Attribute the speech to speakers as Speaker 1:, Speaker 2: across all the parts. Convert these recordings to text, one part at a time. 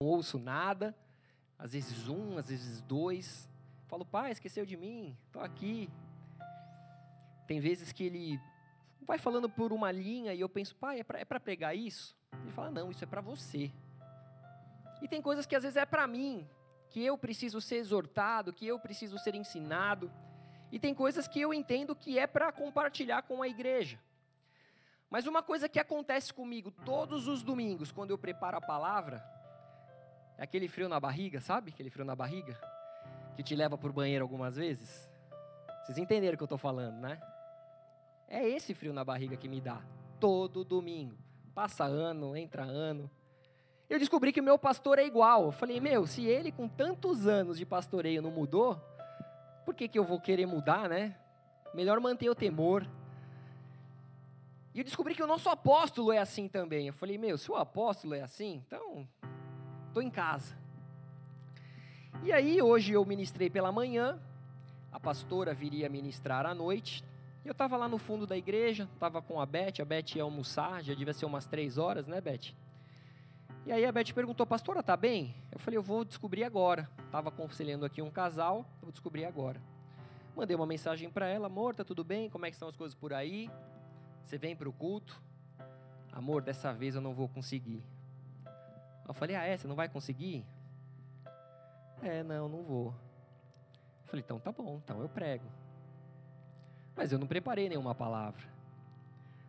Speaker 1: Não ouço nada, às vezes um, às vezes dois. Falo, pai, esqueceu de mim, estou aqui. Tem vezes que ele vai falando por uma linha e eu penso, pai, é para é pregar isso? Ele fala, não, isso é para você. E tem coisas que às vezes é para mim, que eu preciso ser exortado, que eu preciso ser ensinado. E tem coisas que eu entendo que é para compartilhar com a igreja. Mas uma coisa que acontece comigo todos os domingos, quando eu preparo a palavra, é aquele frio na barriga, sabe? Aquele frio na barriga que te leva para o banheiro algumas vezes. Vocês entenderam o que eu estou falando, né? É esse frio na barriga que me dá todo domingo. Passa ano, entra ano. Eu descobri que o meu pastor é igual. Eu falei, meu, se ele com tantos anos de pastoreio não mudou, por que, que eu vou querer mudar, né? Melhor manter o temor. E eu descobri que o nosso apóstolo é assim também. Eu falei, meu, se o apóstolo é assim, então estou em casa. E aí, hoje eu ministrei pela manhã, a pastora viria ministrar à noite. Eu estava lá no fundo da igreja, estava com a Beth, a Beth ia almoçar, já devia ser umas três horas, né, Beth? E aí a Beth perguntou, pastora, tá bem? Eu falei, eu vou descobrir agora. Estava aconselhando aqui um casal, eu vou descobrir agora. Mandei uma mensagem para ela, amor, tá tudo bem? Como é que estão as coisas por aí? Você vem para o culto? Amor, dessa vez eu não vou conseguir. Eu falei, ah, é? Você não vai conseguir? É, não, não vou. Eu falei, então tá bom, então eu prego. Mas eu não preparei nenhuma palavra.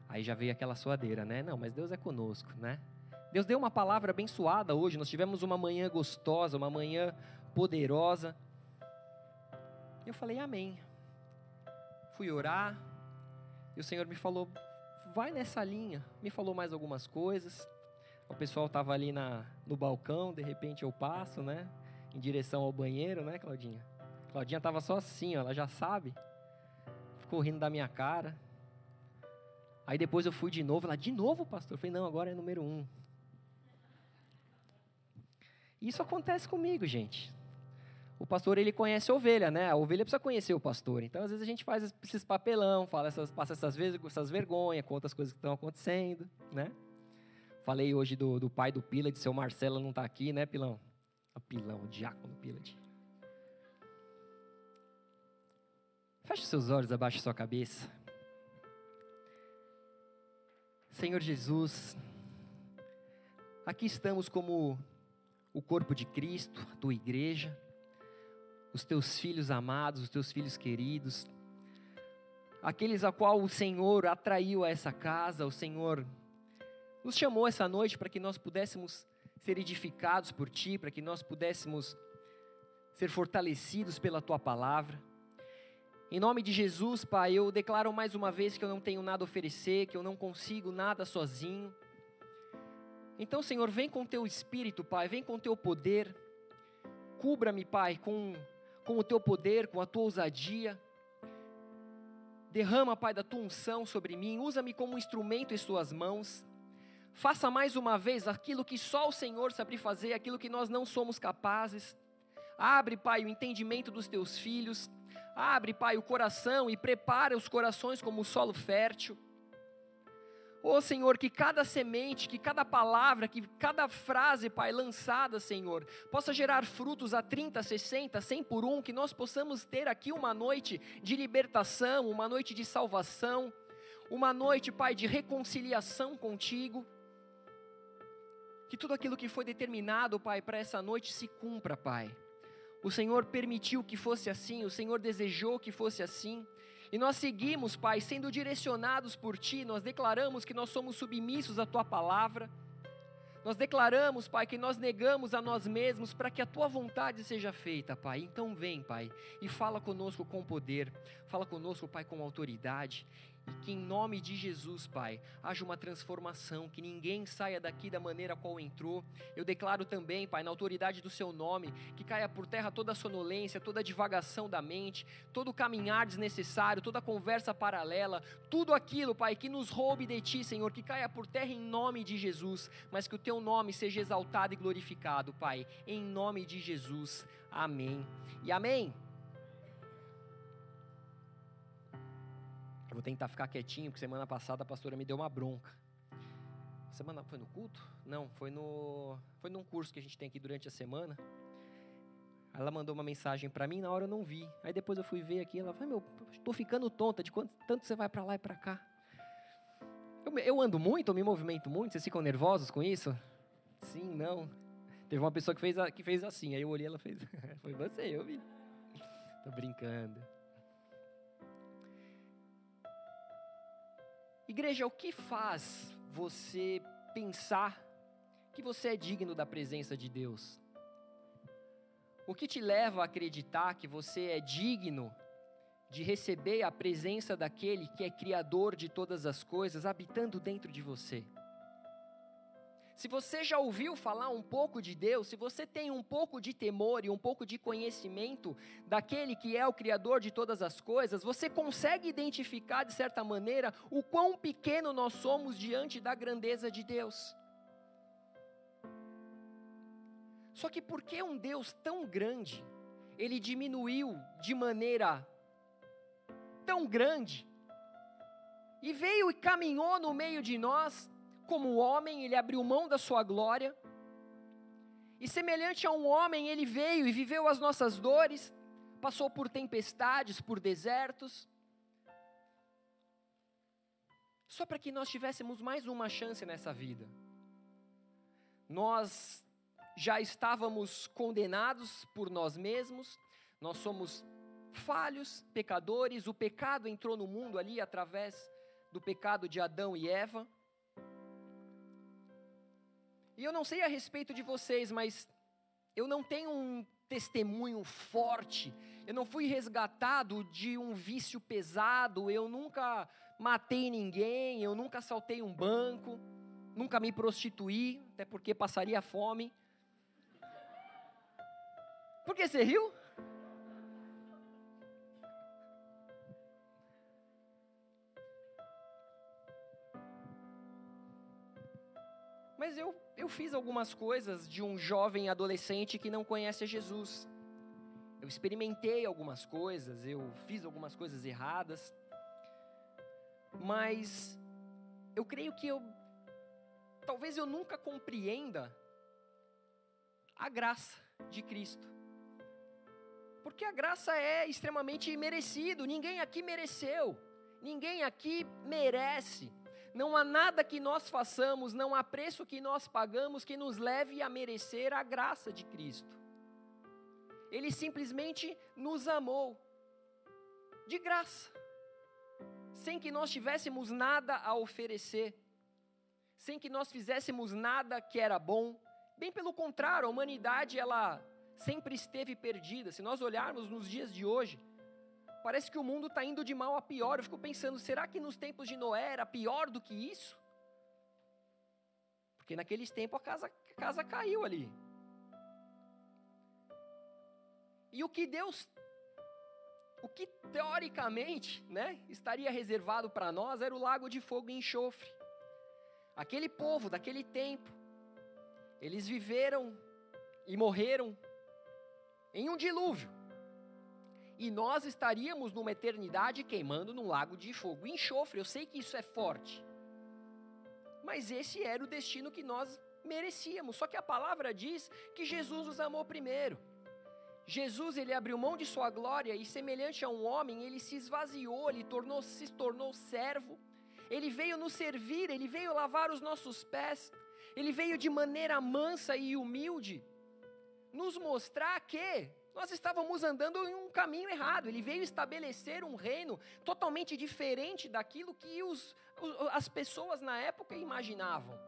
Speaker 1: Aí já veio aquela suadeira, né? Não, mas Deus é conosco, né? Deus deu uma palavra abençoada hoje. Nós tivemos uma manhã gostosa, uma manhã poderosa. E eu falei, Amém. Fui orar. E o Senhor me falou, vai nessa linha. Me falou mais algumas coisas. O pessoal estava ali na, no balcão, de repente eu passo, né? Em direção ao banheiro, né, Claudinha? Claudinha estava só assim, ó, ela já sabe. Ficou rindo da minha cara. Aí depois eu fui de novo, ela, de novo, pastor? Eu falei, não, agora é número um. Isso acontece comigo, gente. O pastor, ele conhece a ovelha, né? A ovelha precisa conhecer o pastor. Então, às vezes, a gente faz esses papelão, fala essas, passa essas, essas vergonhas, conta as coisas que estão acontecendo, né? Falei hoje do, do pai do Pilate, seu Marcelo não está aqui, né, Pilão? O Pilão, o diácono Pilate. Feche seus olhos, abaixe sua cabeça. Senhor Jesus, aqui estamos como o corpo de Cristo, a tua igreja, os teus filhos amados, os teus filhos queridos, aqueles a qual o Senhor atraiu a essa casa, o Senhor nos chamou essa noite para que nós pudéssemos ser edificados por Ti, para que nós pudéssemos ser fortalecidos pela Tua palavra. Em nome de Jesus, Pai, eu declaro mais uma vez que eu não tenho nada a oferecer, que eu não consigo nada sozinho. Então, Senhor, vem com Teu Espírito, Pai, vem com Teu poder. Cubra-me, Pai, com, com o Teu poder, com a Tua ousadia. Derrama, Pai, da Tua unção sobre mim. Usa-me como um instrumento em Suas mãos. Faça mais uma vez aquilo que só o Senhor sabe fazer, aquilo que nós não somos capazes. Abre, Pai, o entendimento dos teus filhos. Abre, Pai, o coração e prepara os corações como solo fértil. Ô oh, Senhor, que cada semente, que cada palavra, que cada frase, Pai, lançada, Senhor, possa gerar frutos a 30, 60, 100 por um, que nós possamos ter aqui uma noite de libertação, uma noite de salvação, uma noite, Pai, de reconciliação contigo. Que tudo aquilo que foi determinado, Pai, para essa noite se cumpra, Pai. O Senhor permitiu que fosse assim, o Senhor desejou que fosse assim. E nós seguimos, Pai, sendo direcionados por Ti, nós declaramos que nós somos submissos à Tua palavra. Nós declaramos, Pai, que nós negamos a nós mesmos para que a Tua vontade seja feita, Pai. Então vem, Pai, e fala conosco com poder, fala conosco, Pai, com autoridade, e que em nome de Jesus, Pai, haja uma transformação, que ninguém saia daqui da maneira qual entrou. Eu declaro também, Pai, na autoridade do Seu nome, que caia por terra toda a sonolência, toda a divagação da mente, todo o caminhar desnecessário, toda a conversa paralela, tudo aquilo, Pai, que nos roube de Ti, Senhor, que caia por terra em nome de Jesus, mas que o Teu nome seja exaltado e glorificado, Pai, em nome de Jesus. Amém. E amém. Vou tentar ficar quietinho, porque semana passada a pastora me deu uma bronca. Semana foi no culto? Não, foi no foi num curso que a gente tem aqui durante a semana. Ela mandou uma mensagem para mim, na hora eu não vi. Aí depois eu fui ver aqui, ela falou: "Meu, tô ficando tonta de quanto tanto você vai para lá e para cá". Eu, eu ando muito, eu me movimento muito, vocês ficam nervosos com isso? Sim, não. Teve uma pessoa que fez, que fez assim, aí eu olhei ela fez. Foi você, eu vi. Tô brincando. Igreja, o que faz você pensar que você é digno da presença de Deus? O que te leva a acreditar que você é digno de receber a presença daquele que é Criador de todas as coisas habitando dentro de você? Se você já ouviu falar um pouco de Deus, se você tem um pouco de temor e um pouco de conhecimento daquele que é o Criador de todas as coisas, você consegue identificar, de certa maneira, o quão pequeno nós somos diante da grandeza de Deus. Só que por que um Deus tão grande, ele diminuiu de maneira tão grande, e veio e caminhou no meio de nós, como homem, ele abriu mão da sua glória. E semelhante a um homem, ele veio e viveu as nossas dores, passou por tempestades, por desertos, só para que nós tivéssemos mais uma chance nessa vida. Nós já estávamos condenados por nós mesmos, nós somos falhos, pecadores, o pecado entrou no mundo ali através do pecado de Adão e Eva. E eu não sei a respeito de vocês, mas eu não tenho um testemunho forte. Eu não fui resgatado de um vício pesado. Eu nunca matei ninguém. Eu nunca assaltei um banco. Nunca me prostituí, até porque passaria fome. Por que você riu? Mas eu, eu fiz algumas coisas de um jovem adolescente que não conhece Jesus. Eu experimentei algumas coisas, eu fiz algumas coisas erradas. Mas eu creio que eu talvez eu nunca compreenda a graça de Cristo. Porque a graça é extremamente merecido, ninguém aqui mereceu. Ninguém aqui merece. Não há nada que nós façamos, não há preço que nós pagamos que nos leve a merecer a graça de Cristo. Ele simplesmente nos amou, de graça, sem que nós tivéssemos nada a oferecer, sem que nós fizéssemos nada que era bom. Bem pelo contrário, a humanidade ela sempre esteve perdida. Se nós olharmos nos dias de hoje, Parece que o mundo está indo de mal a pior. Eu fico pensando, será que nos tempos de Noé era pior do que isso? Porque naqueles tempos a casa, a casa caiu ali. E o que Deus, o que teoricamente né, estaria reservado para nós era o lago de fogo e enxofre. Aquele povo daquele tempo, eles viveram e morreram em um dilúvio e nós estaríamos numa eternidade queimando num lago de fogo e enxofre. Eu sei que isso é forte, mas esse era o destino que nós merecíamos. Só que a palavra diz que Jesus nos amou primeiro. Jesus ele abriu mão de sua glória e semelhante a um homem, ele se esvaziou, ele tornou, se tornou servo. Ele veio nos servir, ele veio lavar os nossos pés. Ele veio de maneira mansa e humilde nos mostrar que nós estávamos andando em um caminho errado. Ele veio estabelecer um reino totalmente diferente daquilo que os, as pessoas na época imaginavam.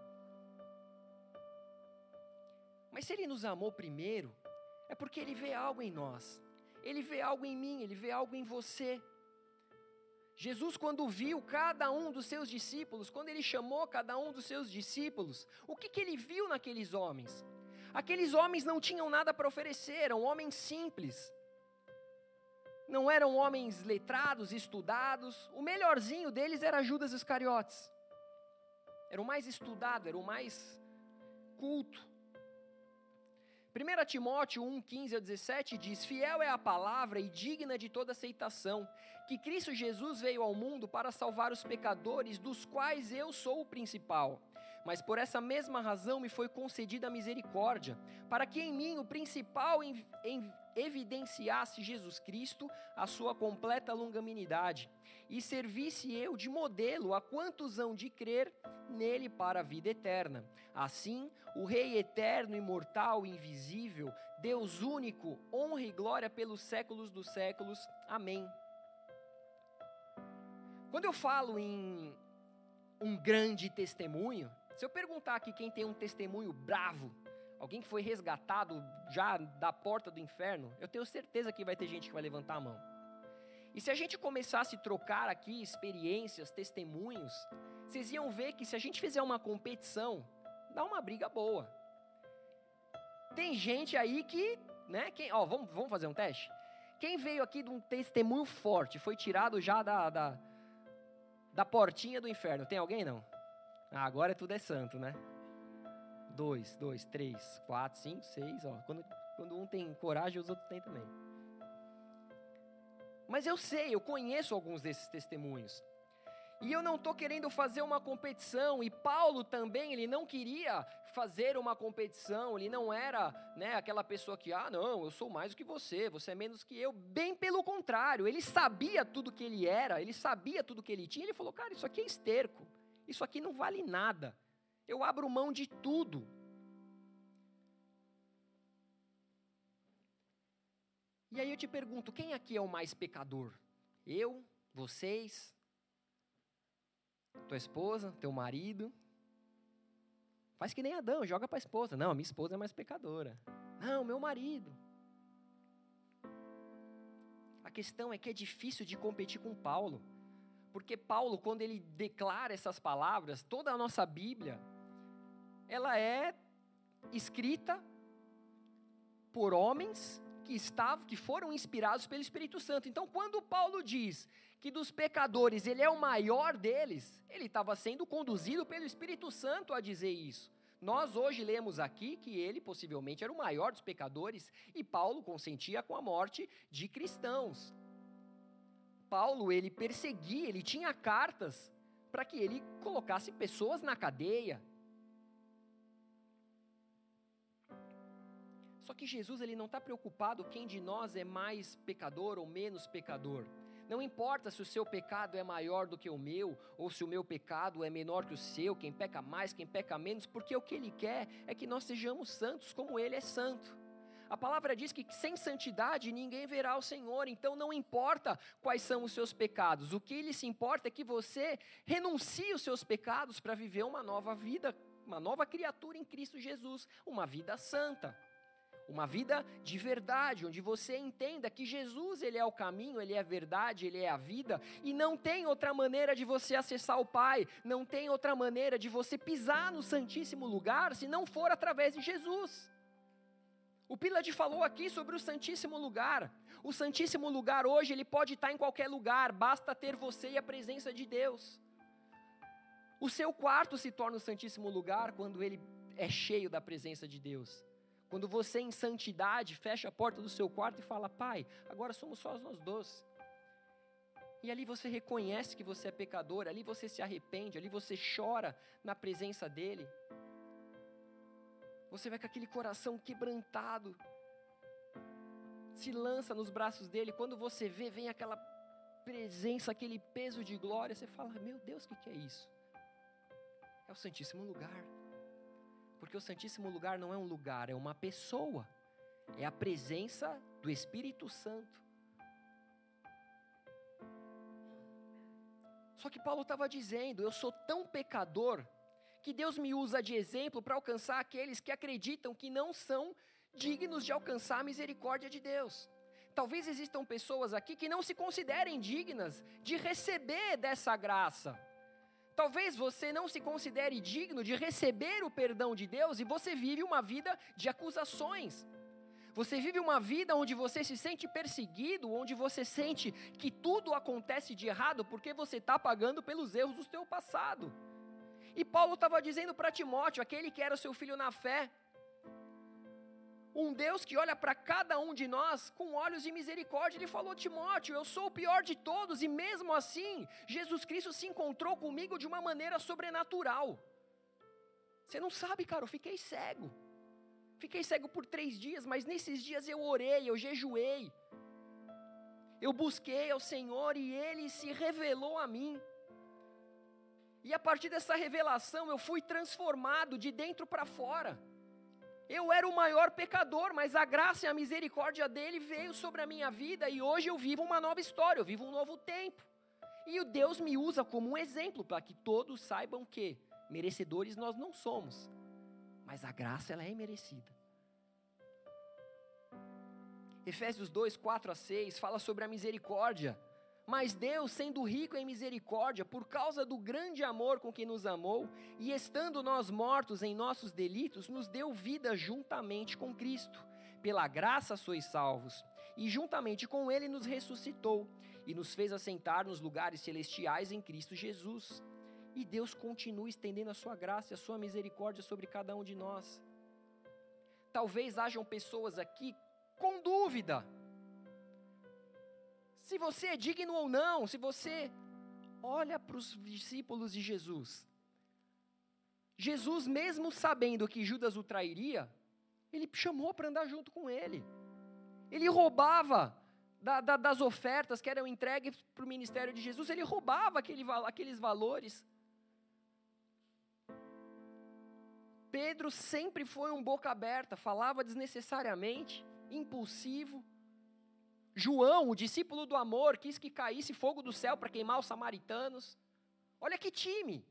Speaker 1: Mas se ele nos amou primeiro, é porque ele vê algo em nós. Ele vê algo em mim, ele vê algo em você. Jesus, quando viu cada um dos seus discípulos, quando ele chamou cada um dos seus discípulos, o que, que ele viu naqueles homens? Aqueles homens não tinham nada para oferecer, eram homens simples. Não eram homens letrados, estudados. O melhorzinho deles era Judas Iscariotes. Era o mais estudado, era o mais culto. 1 Timóteo 1, 15 a 17 diz: Fiel é a palavra e digna de toda aceitação, que Cristo Jesus veio ao mundo para salvar os pecadores, dos quais eu sou o principal. Mas por essa mesma razão me foi concedida a misericórdia, para que em mim o principal em, em, evidenciasse Jesus Cristo, a sua completa longanimidade, e servisse eu de modelo a quantos hão de crer nele para a vida eterna. Assim, o Rei eterno, imortal, invisível, Deus único, honra e glória pelos séculos dos séculos. Amém. Quando eu falo em um grande testemunho, se eu perguntar aqui quem tem um testemunho bravo, alguém que foi resgatado já da porta do inferno, eu tenho certeza que vai ter gente que vai levantar a mão. E se a gente começasse a trocar aqui experiências, testemunhos, vocês iam ver que se a gente fizer uma competição, dá uma briga boa. Tem gente aí que, né, quem, ó, vamos, vamos fazer um teste? Quem veio aqui de um testemunho forte, foi tirado já da, da, da portinha do inferno, tem alguém não? Ah, agora tudo é santo, né? Dois, dois, três, quatro, cinco, seis, ó. Quando, quando um tem coragem, os outros têm também. Mas eu sei, eu conheço alguns desses testemunhos. E eu não estou querendo fazer uma competição, e Paulo também, ele não queria fazer uma competição, ele não era né, aquela pessoa que, ah, não, eu sou mais do que você, você é menos que eu. Bem pelo contrário, ele sabia tudo que ele era, ele sabia tudo que ele tinha, ele falou, cara, isso aqui é esterco, isso aqui não vale nada, eu abro mão de tudo. E aí eu te pergunto, quem aqui é o mais pecador? Eu? Vocês? tua esposa, teu marido. Faz que nem Adão, joga para a esposa. Não, minha esposa é mais pecadora. Não, meu marido. A questão é que é difícil de competir com Paulo. Porque Paulo, quando ele declara essas palavras, toda a nossa Bíblia, ela é escrita por homens que estavam, que foram inspirados pelo Espírito Santo. Então, quando Paulo diz que dos pecadores ele é o maior deles, ele estava sendo conduzido pelo Espírito Santo a dizer isso. Nós hoje lemos aqui que ele possivelmente era o maior dos pecadores e Paulo consentia com a morte de cristãos. Paulo, ele perseguia, ele tinha cartas para que ele colocasse pessoas na cadeia. Só que Jesus ele não está preocupado quem de nós é mais pecador ou menos pecador. Não importa se o seu pecado é maior do que o meu, ou se o meu pecado é menor que o seu, quem peca mais, quem peca menos, porque o que ele quer é que nós sejamos santos como ele é santo. A palavra diz que sem santidade ninguém verá o Senhor, então não importa quais são os seus pecados, o que ele se importa é que você renuncie os seus pecados para viver uma nova vida, uma nova criatura em Cristo Jesus, uma vida santa. Uma vida de verdade, onde você entenda que Jesus ele é o caminho, ele é a verdade, ele é a vida, e não tem outra maneira de você acessar o Pai, não tem outra maneira de você pisar no Santíssimo lugar se não for através de Jesus. O Pilad falou aqui sobre o Santíssimo Lugar. O Santíssimo Lugar hoje ele pode estar em qualquer lugar, basta ter você e a presença de Deus. O seu quarto se torna o Santíssimo Lugar quando ele é cheio da presença de Deus. Quando você, em santidade, fecha a porta do seu quarto e fala: Pai, agora somos só nós dois. E ali você reconhece que você é pecador, ali você se arrepende, ali você chora na presença dEle. Você vai com aquele coração quebrantado, se lança nos braços dele. Quando você vê, vem aquela presença, aquele peso de glória. Você fala: Meu Deus, o que, que é isso? É o Santíssimo Lugar. Porque o Santíssimo Lugar não é um lugar, é uma pessoa. É a presença do Espírito Santo. Só que Paulo estava dizendo: eu sou tão pecador que Deus me usa de exemplo para alcançar aqueles que acreditam que não são dignos de alcançar a misericórdia de Deus. Talvez existam pessoas aqui que não se considerem dignas de receber dessa graça. Talvez você não se considere digno de receber o perdão de Deus e você vive uma vida de acusações. Você vive uma vida onde você se sente perseguido, onde você sente que tudo acontece de errado porque você está pagando pelos erros do seu passado. E Paulo estava dizendo para Timóteo, aquele que era seu filho na fé, um Deus que olha para cada um de nós com olhos de misericórdia. Ele falou, Timóteo, eu sou o pior de todos, e mesmo assim, Jesus Cristo se encontrou comigo de uma maneira sobrenatural. Você não sabe, cara, eu fiquei cego. Fiquei cego por três dias, mas nesses dias eu orei, eu jejuei. Eu busquei ao Senhor e Ele se revelou a mim. E a partir dessa revelação eu fui transformado de dentro para fora. Eu era o maior pecador, mas a graça e a misericórdia dele veio sobre a minha vida e hoje eu vivo uma nova história, eu vivo um novo tempo. E o Deus me usa como um exemplo para que todos saibam que merecedores nós não somos, mas a graça ela é merecida. Efésios 2, 4 a 6 fala sobre a misericórdia. Mas Deus, sendo rico em misericórdia, por causa do grande amor com que nos amou, e estando nós mortos em nossos delitos, nos deu vida juntamente com Cristo. Pela graça sois salvos, e juntamente com Ele nos ressuscitou, e nos fez assentar nos lugares celestiais em Cristo Jesus. E Deus continua estendendo a sua graça e a sua misericórdia sobre cada um de nós. Talvez hajam pessoas aqui com dúvida se você é digno ou não, se você olha para os discípulos de Jesus. Jesus, mesmo sabendo que Judas o trairia, ele chamou para andar junto com ele. Ele roubava da, da, das ofertas que eram entregues para o ministério de Jesus, ele roubava aquele, aqueles valores. Pedro sempre foi um boca aberta, falava desnecessariamente, impulsivo. João, o discípulo do amor, quis que caísse fogo do céu para queimar os samaritanos. Olha que time.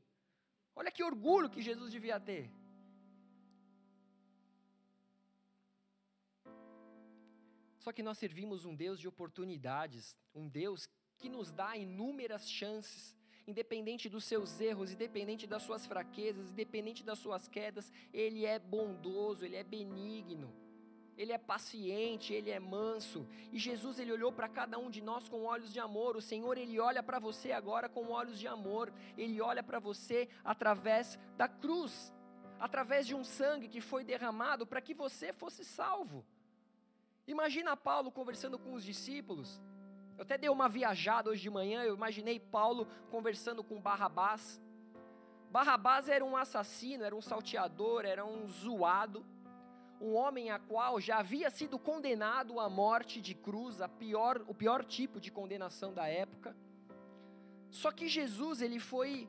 Speaker 1: Olha que orgulho que Jesus devia ter. Só que nós servimos um Deus de oportunidades, um Deus que nos dá inúmeras chances, independente dos seus erros, independente das suas fraquezas, independente das suas quedas, Ele é bondoso, Ele é benigno ele é paciente, ele é manso. E Jesus ele olhou para cada um de nós com olhos de amor. O Senhor ele olha para você agora com olhos de amor. Ele olha para você através da cruz, através de um sangue que foi derramado para que você fosse salvo. Imagina Paulo conversando com os discípulos. Eu até dei uma viajada hoje de manhã, eu imaginei Paulo conversando com Barrabás. Barrabás era um assassino, era um salteador, era um zoado um homem a qual já havia sido condenado à morte de cruz, a pior, o pior tipo de condenação da época. Só que Jesus ele foi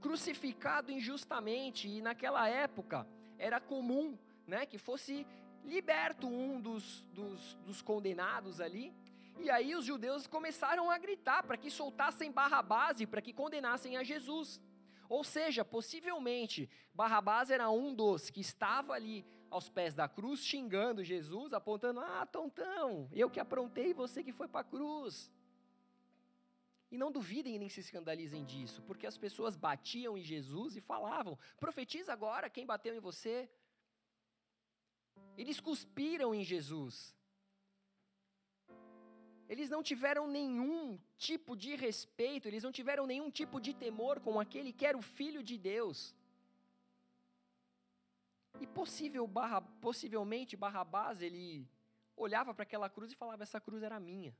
Speaker 1: crucificado injustamente e naquela época era comum, né, que fosse liberto um dos, dos, dos condenados ali. E aí os judeus começaram a gritar para que soltassem Barrabás e para que condenassem a Jesus. Ou seja, possivelmente Barrabás era um dos que estava ali aos pés da cruz, xingando Jesus, apontando: Ah, tontão, eu que aprontei, você que foi para a cruz. E não duvidem nem se escandalizem disso, porque as pessoas batiam em Jesus e falavam: profetiza agora quem bateu em você. Eles cuspiram em Jesus. Eles não tiveram nenhum tipo de respeito, eles não tiveram nenhum tipo de temor com aquele que era o Filho de Deus. E possível, barra, possivelmente Barrabás, ele olhava para aquela cruz e falava: essa cruz era minha.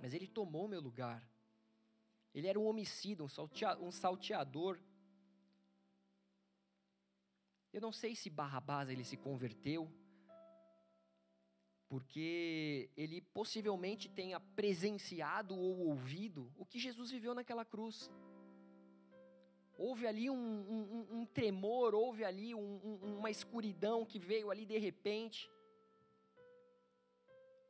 Speaker 1: Mas ele tomou meu lugar. Ele era um homicida, um, salteador. Eu não sei se Barrabás ele se converteu, porque ele possivelmente tenha presenciado ou ouvido o que Jesus viveu naquela cruz houve ali um, um, um tremor, houve ali um, uma escuridão que veio ali de repente.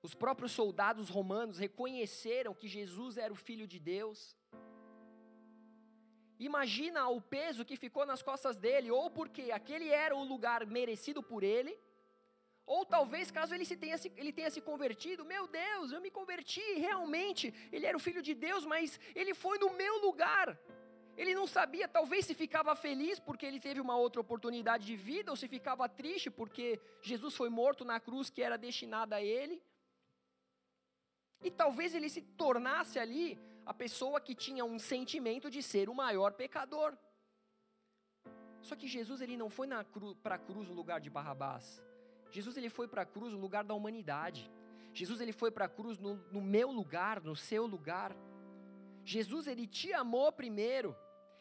Speaker 1: Os próprios soldados romanos reconheceram que Jesus era o Filho de Deus. Imagina o peso que ficou nas costas dele, ou porque aquele era o lugar merecido por ele, ou talvez caso ele, se tenha, ele tenha se convertido, meu Deus, eu me converti, realmente, ele era o Filho de Deus, mas ele foi no meu lugar. Ele não sabia, talvez, se ficava feliz porque ele teve uma outra oportunidade de vida, ou se ficava triste porque Jesus foi morto na cruz que era destinada a ele. E talvez ele se tornasse ali a pessoa que tinha um sentimento de ser o maior pecador. Só que Jesus ele não foi para a cruz no lugar de Barrabás. Jesus ele foi para a cruz no lugar da humanidade. Jesus ele foi para a cruz no, no meu lugar, no seu lugar. Jesus ele te amou primeiro.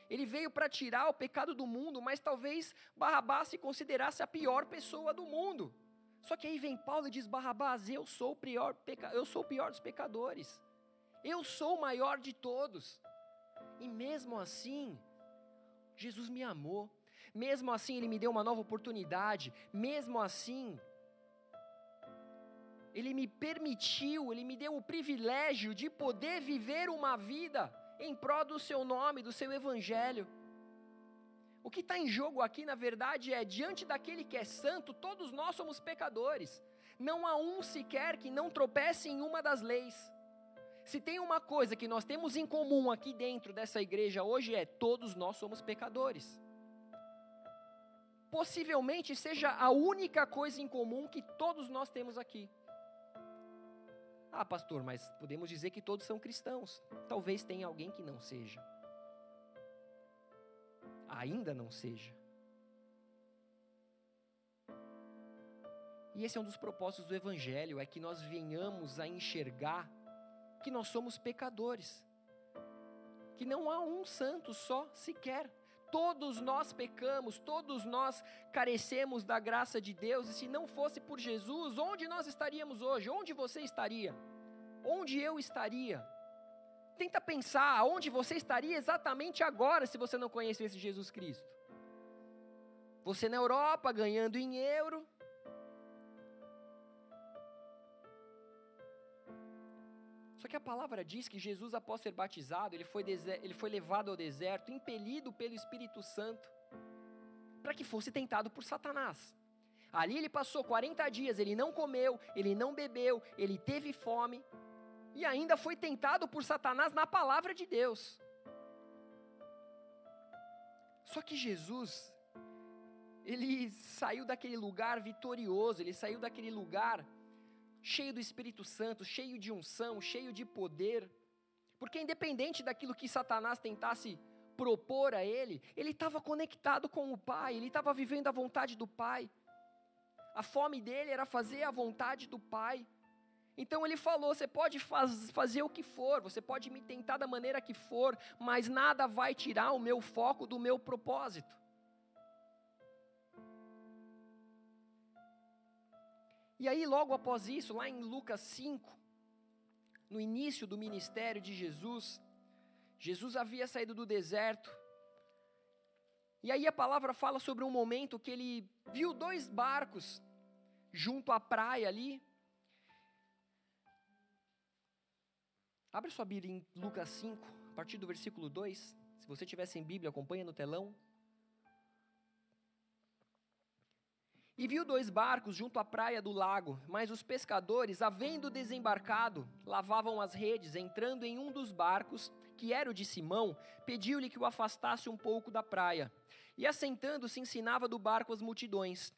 Speaker 1: Ele veio para tirar o pecado do mundo, mas talvez Barrabás se considerasse a pior pessoa do mundo. Só que aí vem Paulo e diz: Barrabás, eu sou o pior, eu sou o pior dos pecadores. Eu sou o maior de todos. E mesmo assim, Jesus me amou. Mesmo assim, Ele me deu uma nova oportunidade. Mesmo assim, Ele me permitiu, Ele me deu o privilégio de poder viver uma vida em prol do Seu nome, do Seu Evangelho. O que está em jogo aqui, na verdade, é diante daquele que é santo, todos nós somos pecadores. Não há um sequer que não tropece em uma das leis. Se tem uma coisa que nós temos em comum aqui dentro dessa igreja hoje é todos nós somos pecadores. Possivelmente seja a única coisa em comum que todos nós temos aqui. Ah, pastor, mas podemos dizer que todos são cristãos. Talvez tenha alguém que não seja. Ainda não seja. E esse é um dos propósitos do Evangelho: é que nós venhamos a enxergar que nós somos pecadores, que não há um santo só sequer. Todos nós pecamos, todos nós carecemos da graça de Deus, e se não fosse por Jesus, onde nós estaríamos hoje? Onde você estaria? Onde eu estaria? Tenta pensar aonde você estaria exatamente agora se você não conhecesse Jesus Cristo. Você na Europa ganhando em euro, Só que a palavra diz que Jesus, após ser batizado, ele foi, ele foi levado ao deserto, impelido pelo Espírito Santo, para que fosse tentado por Satanás. Ali ele passou 40 dias, ele não comeu, ele não bebeu, ele teve fome, e ainda foi tentado por Satanás na palavra de Deus. Só que Jesus, ele saiu daquele lugar vitorioso, ele saiu daquele lugar cheio do Espírito Santo, cheio de unção, cheio de poder. Porque independente daquilo que Satanás tentasse propor a ele, ele estava conectado com o Pai, ele estava vivendo a vontade do Pai. A fome dele era fazer a vontade do Pai. Então ele falou: você pode faz, fazer o que for, você pode me tentar da maneira que for, mas nada vai tirar o meu foco do meu propósito. E aí, logo após isso, lá em Lucas 5, no início do ministério de Jesus, Jesus havia saído do deserto. E aí a palavra fala sobre um momento que ele viu dois barcos junto à praia ali. Abre sua Bíblia em Lucas 5, a partir do versículo 2. Se você tiver sem Bíblia, acompanha no telão. E viu dois barcos junto à praia do lago, mas os pescadores, havendo desembarcado, lavavam as redes, entrando em um dos barcos, que era o de Simão, pediu-lhe que o afastasse um pouco da praia. E assentando-se, ensinava do barco as multidões.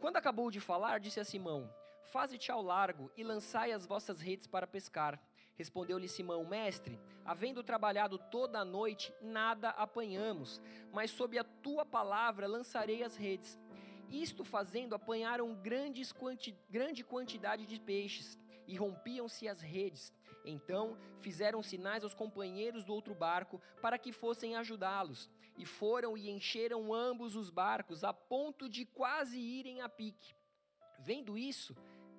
Speaker 1: Quando acabou de falar, disse a Simão: Faze-te ao largo e lançai as vossas redes para pescar. Respondeu-lhe Simão: Mestre, havendo trabalhado toda a noite, nada apanhamos, mas sob a tua palavra lançarei as redes. Isto fazendo, apanharam grandes quanti, grande quantidade de peixes e rompiam-se as redes. Então fizeram sinais aos companheiros do outro barco para que fossem ajudá-los. E foram e encheram ambos os barcos, a ponto de quase irem a pique. Vendo isso,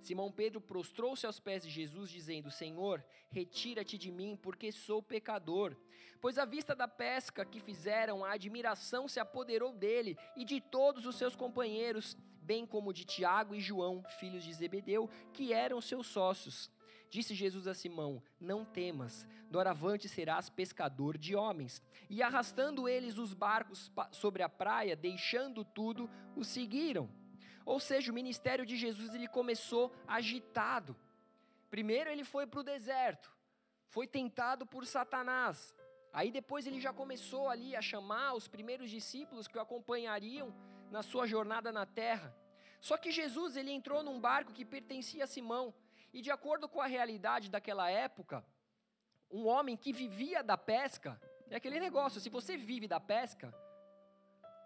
Speaker 1: Simão Pedro prostrou-se aos pés de Jesus, dizendo: Senhor, retira-te de mim, porque sou pecador. Pois à vista da pesca que fizeram, a admiração se apoderou dele e de todos os seus companheiros, bem como de Tiago e João, filhos de Zebedeu, que eram seus sócios. Disse Jesus a Simão: Não temas, doravante serás pescador de homens. E arrastando eles os barcos sobre a praia, deixando tudo, o seguiram. Ou seja, o ministério de Jesus ele começou agitado. Primeiro ele foi para o deserto, foi tentado por Satanás. Aí depois ele já começou ali a chamar os primeiros discípulos que o acompanhariam na sua jornada na terra. Só que Jesus ele entrou num barco que pertencia a Simão e de acordo com a realidade daquela época, um homem que vivia da pesca, é aquele negócio, se você vive da pesca,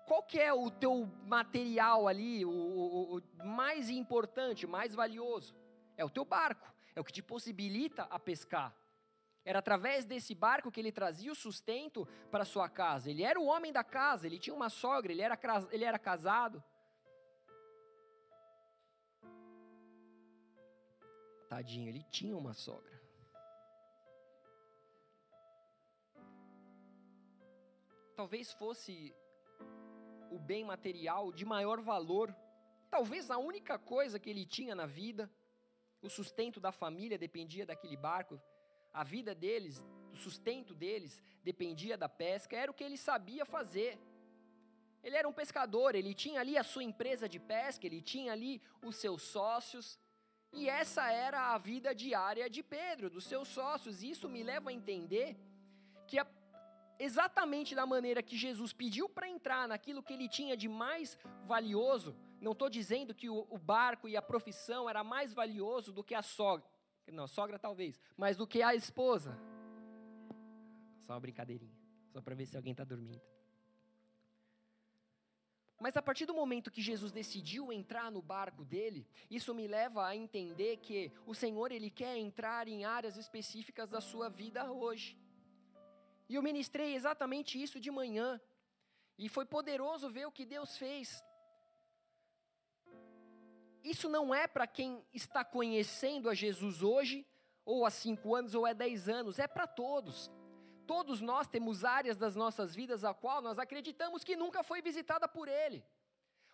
Speaker 1: qual que é o teu material ali, o, o, o mais importante, mais valioso? É o teu barco, é o que te possibilita a pescar. Era através desse barco que ele trazia o sustento para sua casa. Ele era o homem da casa, ele tinha uma sogra, ele era, ele era casado. Tadinho, ele tinha uma sogra. Talvez fosse o bem material de maior valor, talvez a única coisa que ele tinha na vida, o sustento da família dependia daquele barco, a vida deles, o sustento deles dependia da pesca, era o que ele sabia fazer. Ele era um pescador, ele tinha ali a sua empresa de pesca, ele tinha ali os seus sócios, e essa era a vida diária de Pedro, dos seus sócios. Isso me leva a entender que a, exatamente da maneira que Jesus pediu para entrar naquilo que ele tinha de mais valioso, não estou dizendo que o, o barco e a profissão era mais valioso do que a sogra, não, sogra talvez, mas do que a esposa. Só uma brincadeirinha, só para ver se alguém está dormindo. Mas a partir do momento que Jesus decidiu entrar no barco dele, isso me leva a entender que o Senhor ele quer entrar em áreas específicas da sua vida hoje. E eu ministrei exatamente isso de manhã. E foi poderoso ver o que Deus fez. Isso não é para quem está conhecendo a Jesus hoje, ou há cinco anos, ou há dez anos, é para todos. Todos nós temos áreas das nossas vidas a qual nós acreditamos que nunca foi visitada por Ele.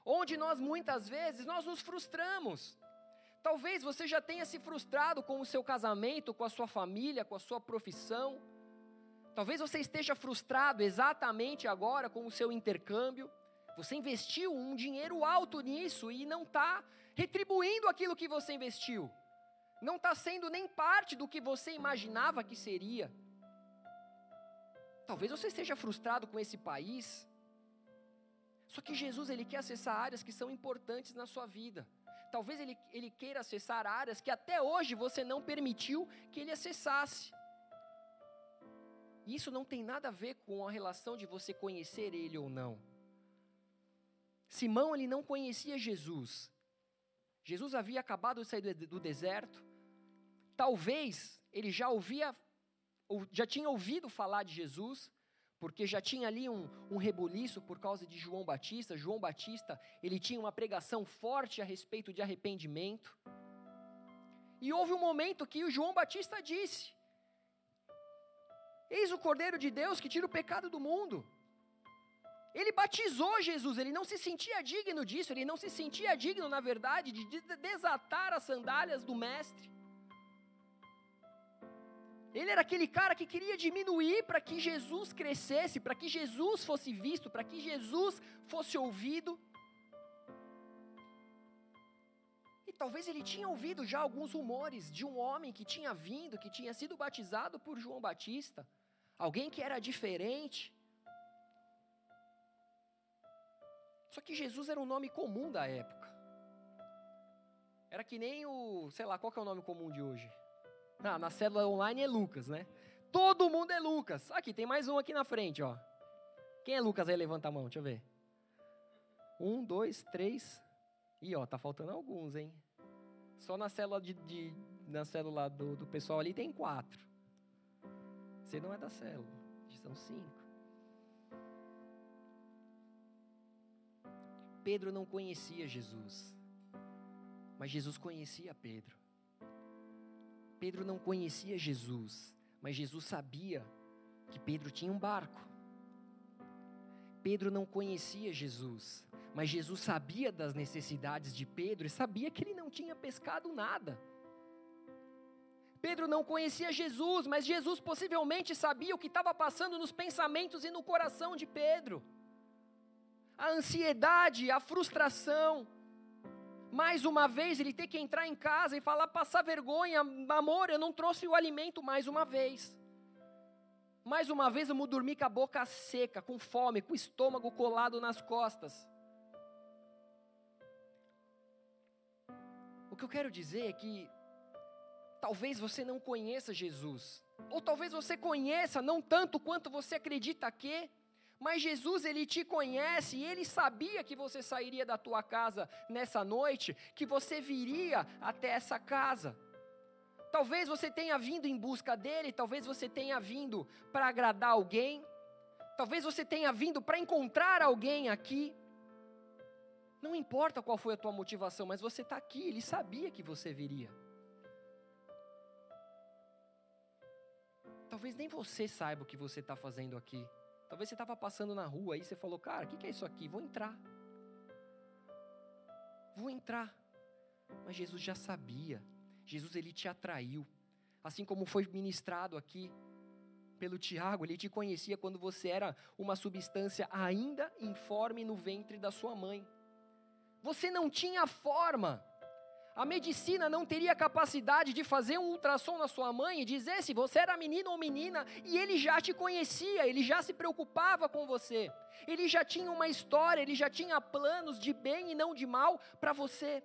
Speaker 1: Onde nós muitas vezes nós nos frustramos. Talvez você já tenha se frustrado com o seu casamento, com a sua família, com a sua profissão. Talvez você esteja frustrado exatamente agora com o seu intercâmbio. Você investiu um dinheiro alto nisso e não está retribuindo aquilo que você investiu. Não está sendo nem parte do que você imaginava que seria. Talvez você esteja frustrado com esse país. Só que Jesus ele quer acessar áreas que são importantes na sua vida. Talvez ele, ele queira acessar áreas que até hoje você não permitiu que ele acessasse. Isso não tem nada a ver com a relação de você conhecer ele ou não. Simão ele não conhecia Jesus. Jesus havia acabado de sair do, do deserto. Talvez ele já ouvia já tinha ouvido falar de Jesus, porque já tinha ali um, um rebuliço por causa de João Batista. João Batista, ele tinha uma pregação forte a respeito de arrependimento. E houve um momento que o João Batista disse: Eis o Cordeiro de Deus que tira o pecado do mundo. Ele batizou Jesus, ele não se sentia digno disso, ele não se sentia digno, na verdade, de desatar as sandálias do Mestre. Ele era aquele cara que queria diminuir para que Jesus crescesse, para que Jesus fosse visto, para que Jesus fosse ouvido. Talvez ele tinha ouvido já alguns rumores de um homem que tinha vindo, que tinha sido batizado por João Batista, alguém que era diferente. Só que Jesus era um nome comum da época. Era que nem o, sei lá, qual que é o nome comum de hoje? Ah, na célula online é Lucas, né? Todo mundo é Lucas. Aqui, tem mais um aqui na frente, ó. Quem é Lucas aí? Levanta a mão, deixa eu ver. Um, dois, três. Ih, ó, tá faltando alguns, hein? Só na célula, de, de na célula do, do pessoal ali tem quatro. Você não é da célula, são cinco. Pedro não conhecia Jesus, mas Jesus conhecia Pedro. Pedro não conhecia Jesus, mas Jesus sabia que Pedro tinha um barco. Pedro não conhecia Jesus, mas Jesus sabia das necessidades de Pedro e sabia que ele não tinha pescado nada. Pedro não conhecia Jesus, mas Jesus possivelmente sabia o que estava passando nos pensamentos e no coração de Pedro. A ansiedade, a frustração, mais uma vez ele ter que entrar em casa e falar, passar vergonha, amor, eu não trouxe o alimento mais uma vez. Mais uma vez eu vou dormir com a boca seca, com fome, com o estômago colado nas costas. Que eu quero dizer é que talvez você não conheça Jesus, ou talvez você conheça não tanto quanto você acredita que, Mas Jesus, ele te conhece e ele sabia que você sairia da tua casa nessa noite, que você viria até essa casa. Talvez você tenha vindo em busca dele, talvez você tenha vindo para agradar alguém, talvez você tenha vindo para encontrar alguém aqui. Não importa qual foi a tua motivação, mas você está aqui, ele sabia que você viria. Talvez nem você saiba o que você está fazendo aqui. Talvez você estava passando na rua e você falou, cara, o que, que é isso aqui? Vou entrar. Vou entrar. Mas Jesus já sabia. Jesus ele te atraiu. Assim como foi ministrado aqui pelo Tiago, ele te conhecia quando você era uma substância ainda informe no ventre da sua mãe. Você não tinha forma. A medicina não teria capacidade de fazer um ultrassom na sua mãe e dizer se você era menino ou menina, e ele já te conhecia, ele já se preocupava com você. Ele já tinha uma história, ele já tinha planos de bem e não de mal para você.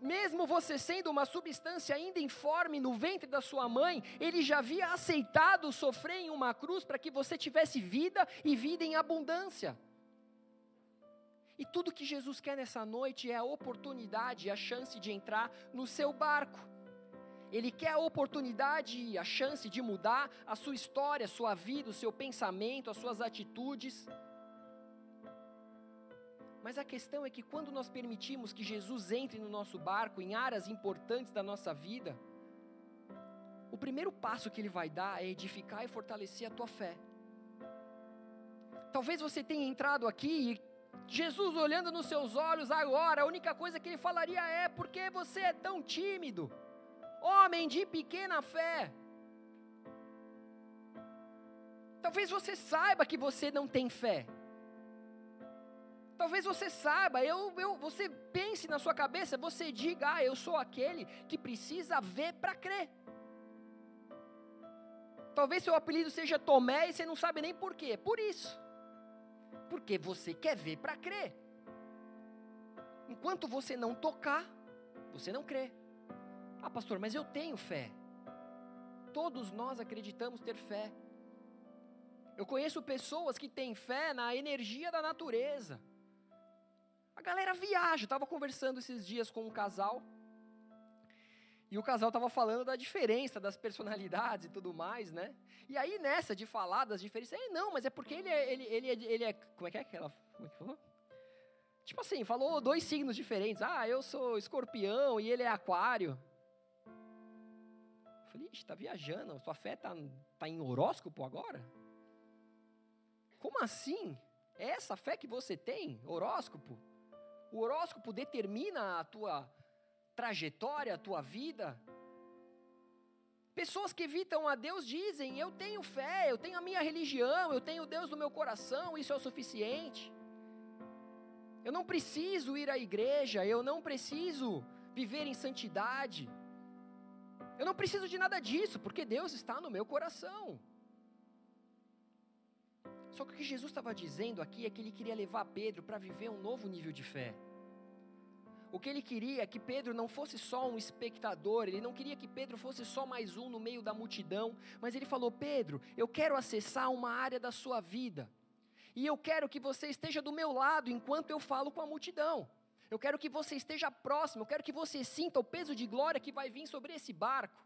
Speaker 1: Mesmo você sendo uma substância ainda informe no ventre da sua mãe, ele já havia aceitado sofrer em uma cruz para que você tivesse vida e vida em abundância. E tudo que Jesus quer nessa noite é a oportunidade, a chance de entrar no seu barco. Ele quer a oportunidade e a chance de mudar a sua história, a sua vida, o seu pensamento, as suas atitudes. Mas a questão é que quando nós permitimos que Jesus entre no nosso barco em áreas importantes da nossa vida, o primeiro passo que ele vai dar é edificar e fortalecer a tua fé. Talvez você tenha entrado aqui e Jesus olhando nos seus olhos agora, a única coisa que ele falaria é: por que você é tão tímido? Homem de pequena fé. Talvez você saiba que você não tem fé. Talvez você saiba, eu, eu, você pense na sua cabeça, você diga, ah, eu sou aquele que precisa ver para crer. Talvez seu apelido seja Tomé e você não sabe nem por quê. Por isso. Porque você quer ver para crer. Enquanto você não tocar, você não crê. Ah, pastor, mas eu tenho fé. Todos nós acreditamos ter fé. Eu conheço pessoas que têm fé na energia da natureza. A galera viaja. estava conversando esses dias com um casal. E o casal estava falando da diferença das personalidades e tudo mais, né? E aí, nessa de falar das diferenças, é, não, mas é porque ele é, ele, ele, é, ele é. Como é que é aquela. Como é que falou? Tipo assim, falou dois signos diferentes. Ah, eu sou escorpião e ele é aquário. Eu falei, ixi, tá viajando, sua fé tá, tá em horóscopo agora? Como assim? É essa fé que você tem? Horóscopo? O horóscopo determina a tua trajetória, a tua vida. Pessoas que evitam a Deus dizem: Eu tenho fé, eu tenho a minha religião, eu tenho Deus no meu coração, isso é o suficiente. Eu não preciso ir à igreja, eu não preciso viver em santidade. Eu não preciso de nada disso, porque Deus está no meu coração. Só que o que Jesus estava dizendo aqui é que ele queria levar Pedro para viver um novo nível de fé. O que ele queria é que Pedro não fosse só um espectador, ele não queria que Pedro fosse só mais um no meio da multidão, mas ele falou: Pedro, eu quero acessar uma área da sua vida, e eu quero que você esteja do meu lado enquanto eu falo com a multidão. Eu quero que você esteja próximo, eu quero que você sinta o peso de glória que vai vir sobre esse barco.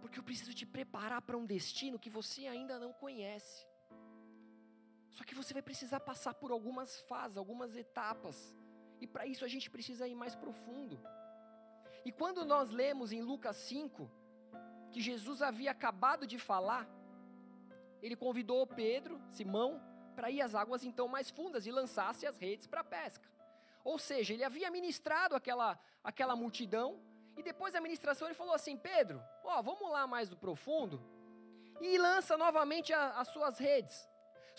Speaker 1: Porque eu preciso te preparar para um destino que você ainda não conhece. Só que você vai precisar passar por algumas fases, algumas etapas. E para isso a gente precisa ir mais profundo. E quando nós lemos em Lucas 5, que Jesus havia acabado de falar, ele convidou Pedro, Simão, para ir às águas então mais fundas e lançasse as redes para a pesca. Ou seja, ele havia ministrado aquela, aquela multidão, e depois da ministração ele falou assim: Pedro, ó, vamos lá mais do profundo, e lança novamente a, as suas redes.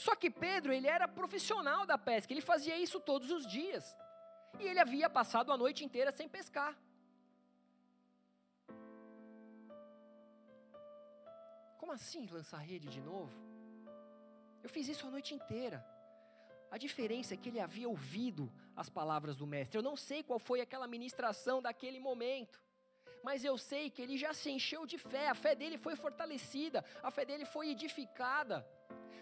Speaker 1: Só que Pedro, ele era profissional da pesca, ele fazia isso todos os dias. E ele havia passado a noite inteira sem pescar. Como assim lançar rede de novo? Eu fiz isso a noite inteira. A diferença é que ele havia ouvido as palavras do mestre. Eu não sei qual foi aquela ministração daquele momento. mas eu sei que ele já se encheu de fé, a fé dele foi fortalecida, a fé dele foi edificada.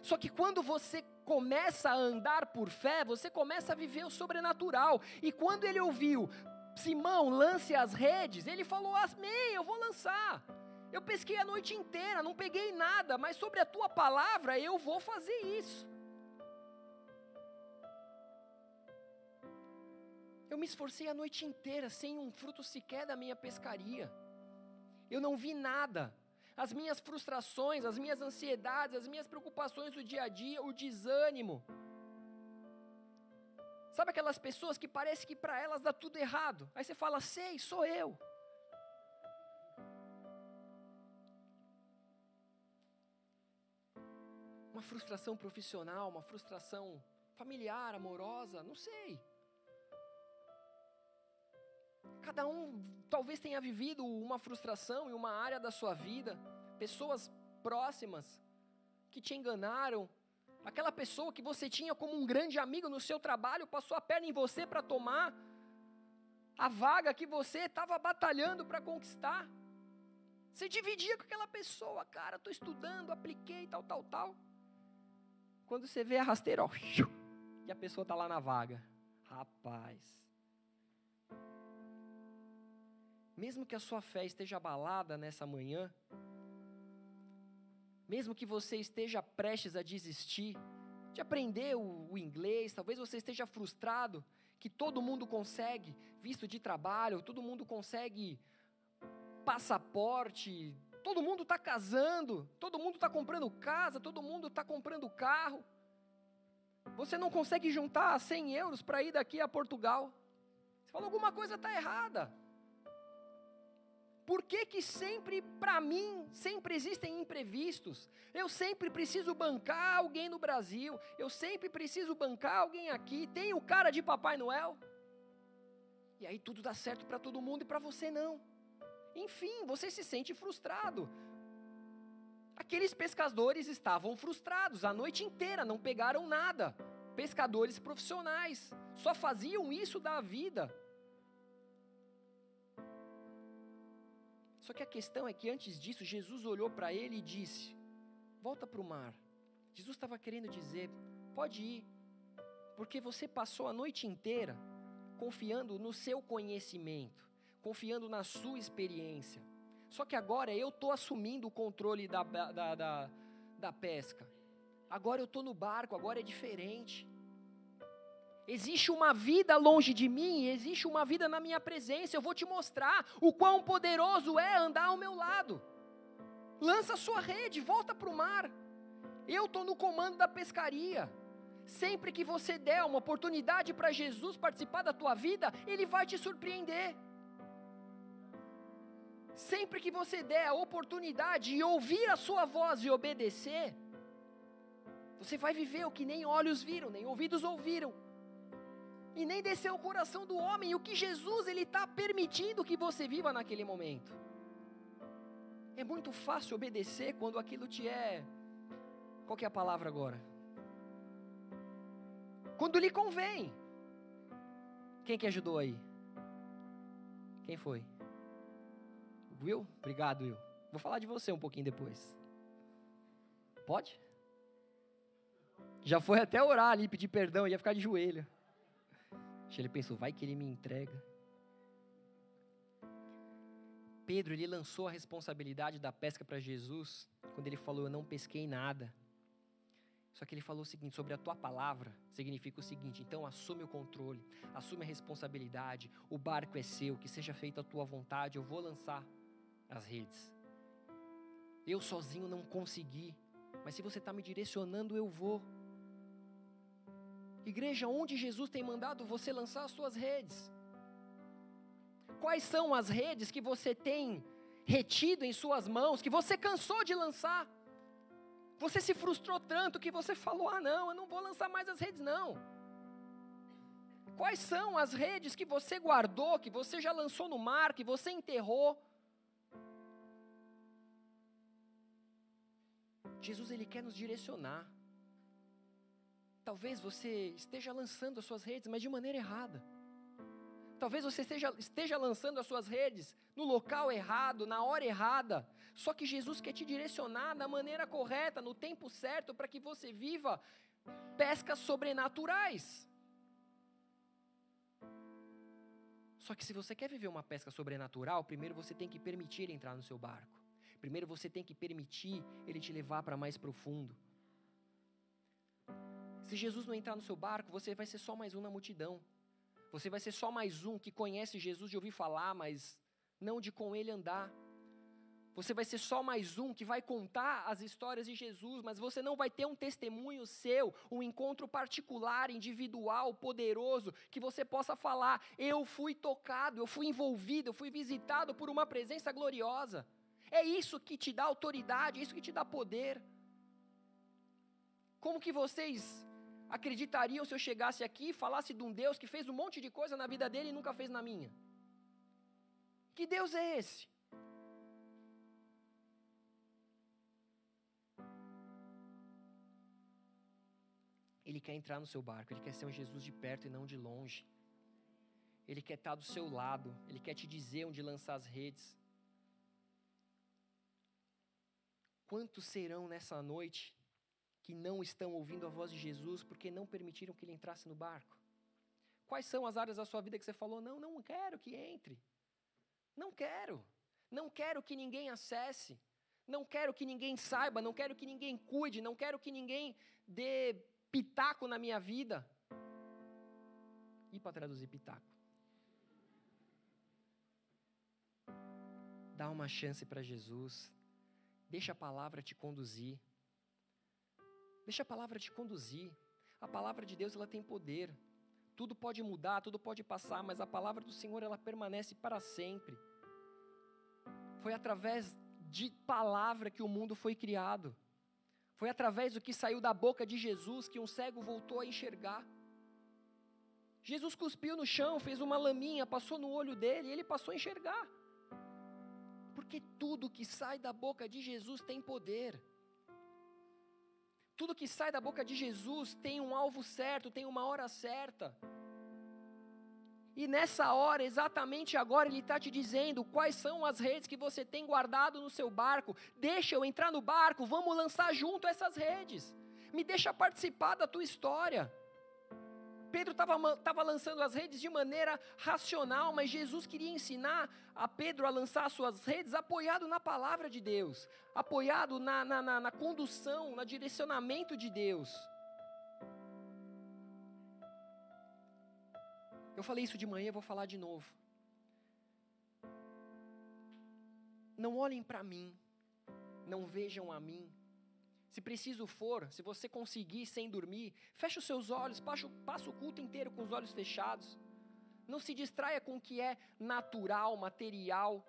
Speaker 1: Só que quando você começa a andar por fé, você começa a viver o sobrenatural. E quando ele ouviu, Simão, lance as redes, ele falou: Amém, eu vou lançar. Eu pesquei a noite inteira, não peguei nada, mas sobre a tua palavra eu vou fazer isso. Eu me esforcei a noite inteira sem um fruto sequer da minha pescaria. Eu não vi nada. As minhas frustrações, as minhas ansiedades, as minhas preocupações do dia a dia, o desânimo. Sabe aquelas pessoas que parece que para elas dá tudo errado? Aí você fala: "Sei, sou eu". Uma frustração profissional, uma frustração familiar, amorosa, não sei. Cada um talvez tenha vivido uma frustração em uma área da sua vida, pessoas próximas que te enganaram, aquela pessoa que você tinha como um grande amigo no seu trabalho passou a perna em você para tomar a vaga que você estava batalhando para conquistar. Você dividia com aquela pessoa, cara, estou estudando, apliquei, tal, tal, tal. Quando você vê a rasteira, ó, e a pessoa está lá na vaga. Rapaz. Mesmo que a sua fé esteja abalada nessa manhã, mesmo que você esteja prestes a desistir de aprender o, inglês, talvez você esteja frustrado que todo mundo consegue visto de trabalho, todo mundo consegue passaporte, todo mundo está casando, todo mundo está comprando casa, todo mundo está comprando carro. Você não consegue juntar 100 euros para ir daqui a Portugal. Você fala, alguma coisa está errada. Por que, que sempre, para mim, sempre existem imprevistos? Eu sempre preciso bancar alguém no Brasil, eu sempre preciso bancar alguém aqui. Tem o cara de Papai Noel? E aí tudo dá certo para todo mundo e para você não. Enfim, você se sente frustrado. Aqueles pescadores estavam frustrados a noite inteira, não pegaram nada. Pescadores profissionais, só faziam isso da vida. Só que a questão é que antes disso, Jesus olhou para ele e disse: Volta para o mar. Jesus estava querendo dizer: Pode ir, porque você passou a noite inteira confiando no seu conhecimento, confiando na sua experiência. Só que agora eu estou assumindo o controle da, da, da, da pesca. Agora eu estou no barco, agora é diferente. Existe uma vida longe de mim, existe uma vida na minha presença. Eu vou te mostrar o quão poderoso é andar ao meu lado. Lança a sua rede, volta para o mar. Eu estou no comando da pescaria. Sempre que você der uma oportunidade para Jesus participar da tua vida, Ele vai te surpreender. Sempre que você der a oportunidade de ouvir a sua voz e obedecer, você vai viver o que nem olhos viram, nem ouvidos ouviram e nem desceu o coração do homem. O que Jesus ele está permitindo que você viva naquele momento. É muito fácil obedecer quando aquilo te é. Qual é a palavra agora? Quando lhe convém. Quem que ajudou aí? Quem foi? Will? Obrigado, Will. Vou falar de você um pouquinho depois. Pode? Já foi até orar ali, pedir perdão, ia ficar de joelho. Ele pensou, vai que ele me entrega. Pedro, ele lançou a responsabilidade da pesca para Jesus, quando ele falou, eu não pesquei nada. Só que ele falou o seguinte, sobre a tua palavra, significa o seguinte, então assume o controle, assume a responsabilidade, o barco é seu, que seja feita a tua vontade, eu vou lançar as redes. Eu sozinho não consegui, mas se você está me direcionando, eu vou. Igreja, onde Jesus tem mandado você lançar as suas redes? Quais são as redes que você tem retido em suas mãos, que você cansou de lançar? Você se frustrou tanto que você falou: ah, não, eu não vou lançar mais as redes, não. Quais são as redes que você guardou, que você já lançou no mar, que você enterrou? Jesus, Ele quer nos direcionar. Talvez você esteja lançando as suas redes, mas de maneira errada. Talvez você esteja, esteja lançando as suas redes no local errado, na hora errada. Só que Jesus quer te direcionar da maneira correta, no tempo certo, para que você viva pescas sobrenaturais. Só que se você quer viver uma pesca sobrenatural, primeiro você tem que permitir entrar no seu barco. Primeiro você tem que permitir ele te levar para mais profundo. Se Jesus não entrar no seu barco, você vai ser só mais um na multidão. Você vai ser só mais um que conhece Jesus de ouvir falar, mas não de com ele andar. Você vai ser só mais um que vai contar as histórias de Jesus, mas você não vai ter um testemunho seu, um encontro particular, individual, poderoso, que você possa falar: eu fui tocado, eu fui envolvido, eu fui visitado por uma presença gloriosa. É isso que te dá autoridade, é isso que te dá poder. Como que vocês acreditariam se eu chegasse aqui e falasse de um Deus que fez um monte de coisa na vida dele e nunca fez na minha? Que Deus é esse? Ele quer entrar no seu barco, ele quer ser um Jesus de perto e não de longe. Ele quer estar do seu lado, ele quer te dizer onde lançar as redes. Quantos serão nessa noite que não estão ouvindo a voz de Jesus porque não permitiram que ele entrasse no barco? Quais são as áreas da sua vida que você falou: não, não quero que entre, não quero, não quero que ninguém acesse, não quero que ninguém saiba, não quero que ninguém cuide, não quero que ninguém dê pitaco na minha vida. E para traduzir pitaco? Dá uma chance para Jesus. Deixa a palavra te conduzir. Deixa a palavra te conduzir. A palavra de Deus ela tem poder. Tudo pode mudar, tudo pode passar, mas a palavra do Senhor ela permanece para sempre. Foi através de palavra que o mundo foi criado. Foi através do que saiu da boca de Jesus que um cego voltou a enxergar. Jesus cuspiu no chão, fez uma laminha, passou no olho dele e ele passou a enxergar. Porque tudo que sai da boca de Jesus tem poder. Tudo que sai da boca de Jesus tem um alvo certo, tem uma hora certa. E nessa hora, exatamente agora, Ele está te dizendo quais são as redes que você tem guardado no seu barco. Deixa eu entrar no barco, vamos lançar junto essas redes. Me deixa participar da tua história. Pedro estava lançando as redes de maneira racional, mas Jesus queria ensinar a Pedro a lançar suas redes apoiado na palavra de Deus, apoiado na, na, na, na condução, no direcionamento de Deus. Eu falei isso de manhã, vou falar de novo. Não olhem para mim, não vejam a mim. Se preciso for, se você conseguir sem dormir, feche os seus olhos, passa o culto inteiro com os olhos fechados. Não se distraia com o que é natural, material.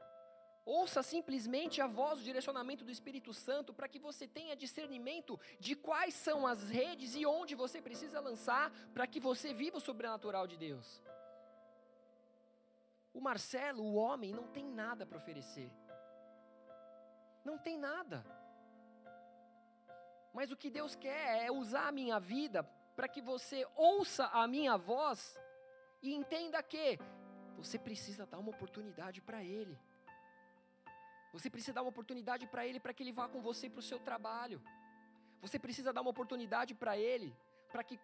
Speaker 1: Ouça simplesmente a voz, o direcionamento do Espírito Santo para que você tenha discernimento de quais são as redes e onde você precisa lançar para que você viva o sobrenatural de Deus. O Marcelo, o homem, não tem nada para oferecer. Não tem nada. Mas o que Deus quer é usar a minha vida para que você ouça a minha voz e entenda que você precisa dar uma oportunidade para Ele. Você precisa dar uma oportunidade para Ele para que Ele vá com você para o seu trabalho. Você precisa dar uma oportunidade para Ele para que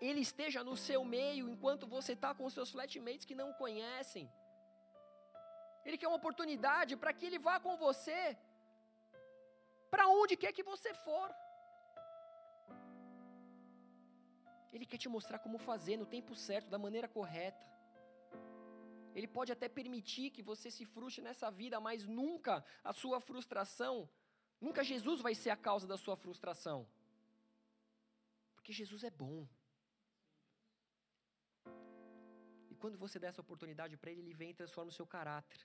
Speaker 1: Ele esteja no seu meio enquanto você está com os seus flatmates que não o conhecem. Ele quer uma oportunidade para que Ele vá com você para onde quer que você for. Ele quer te mostrar como fazer no tempo certo, da maneira correta. Ele pode até permitir que você se frustre nessa vida, mas nunca a sua frustração, nunca Jesus vai ser a causa da sua frustração. Porque Jesus é bom. E quando você dá essa oportunidade para Ele, Ele vem e transforma o seu caráter.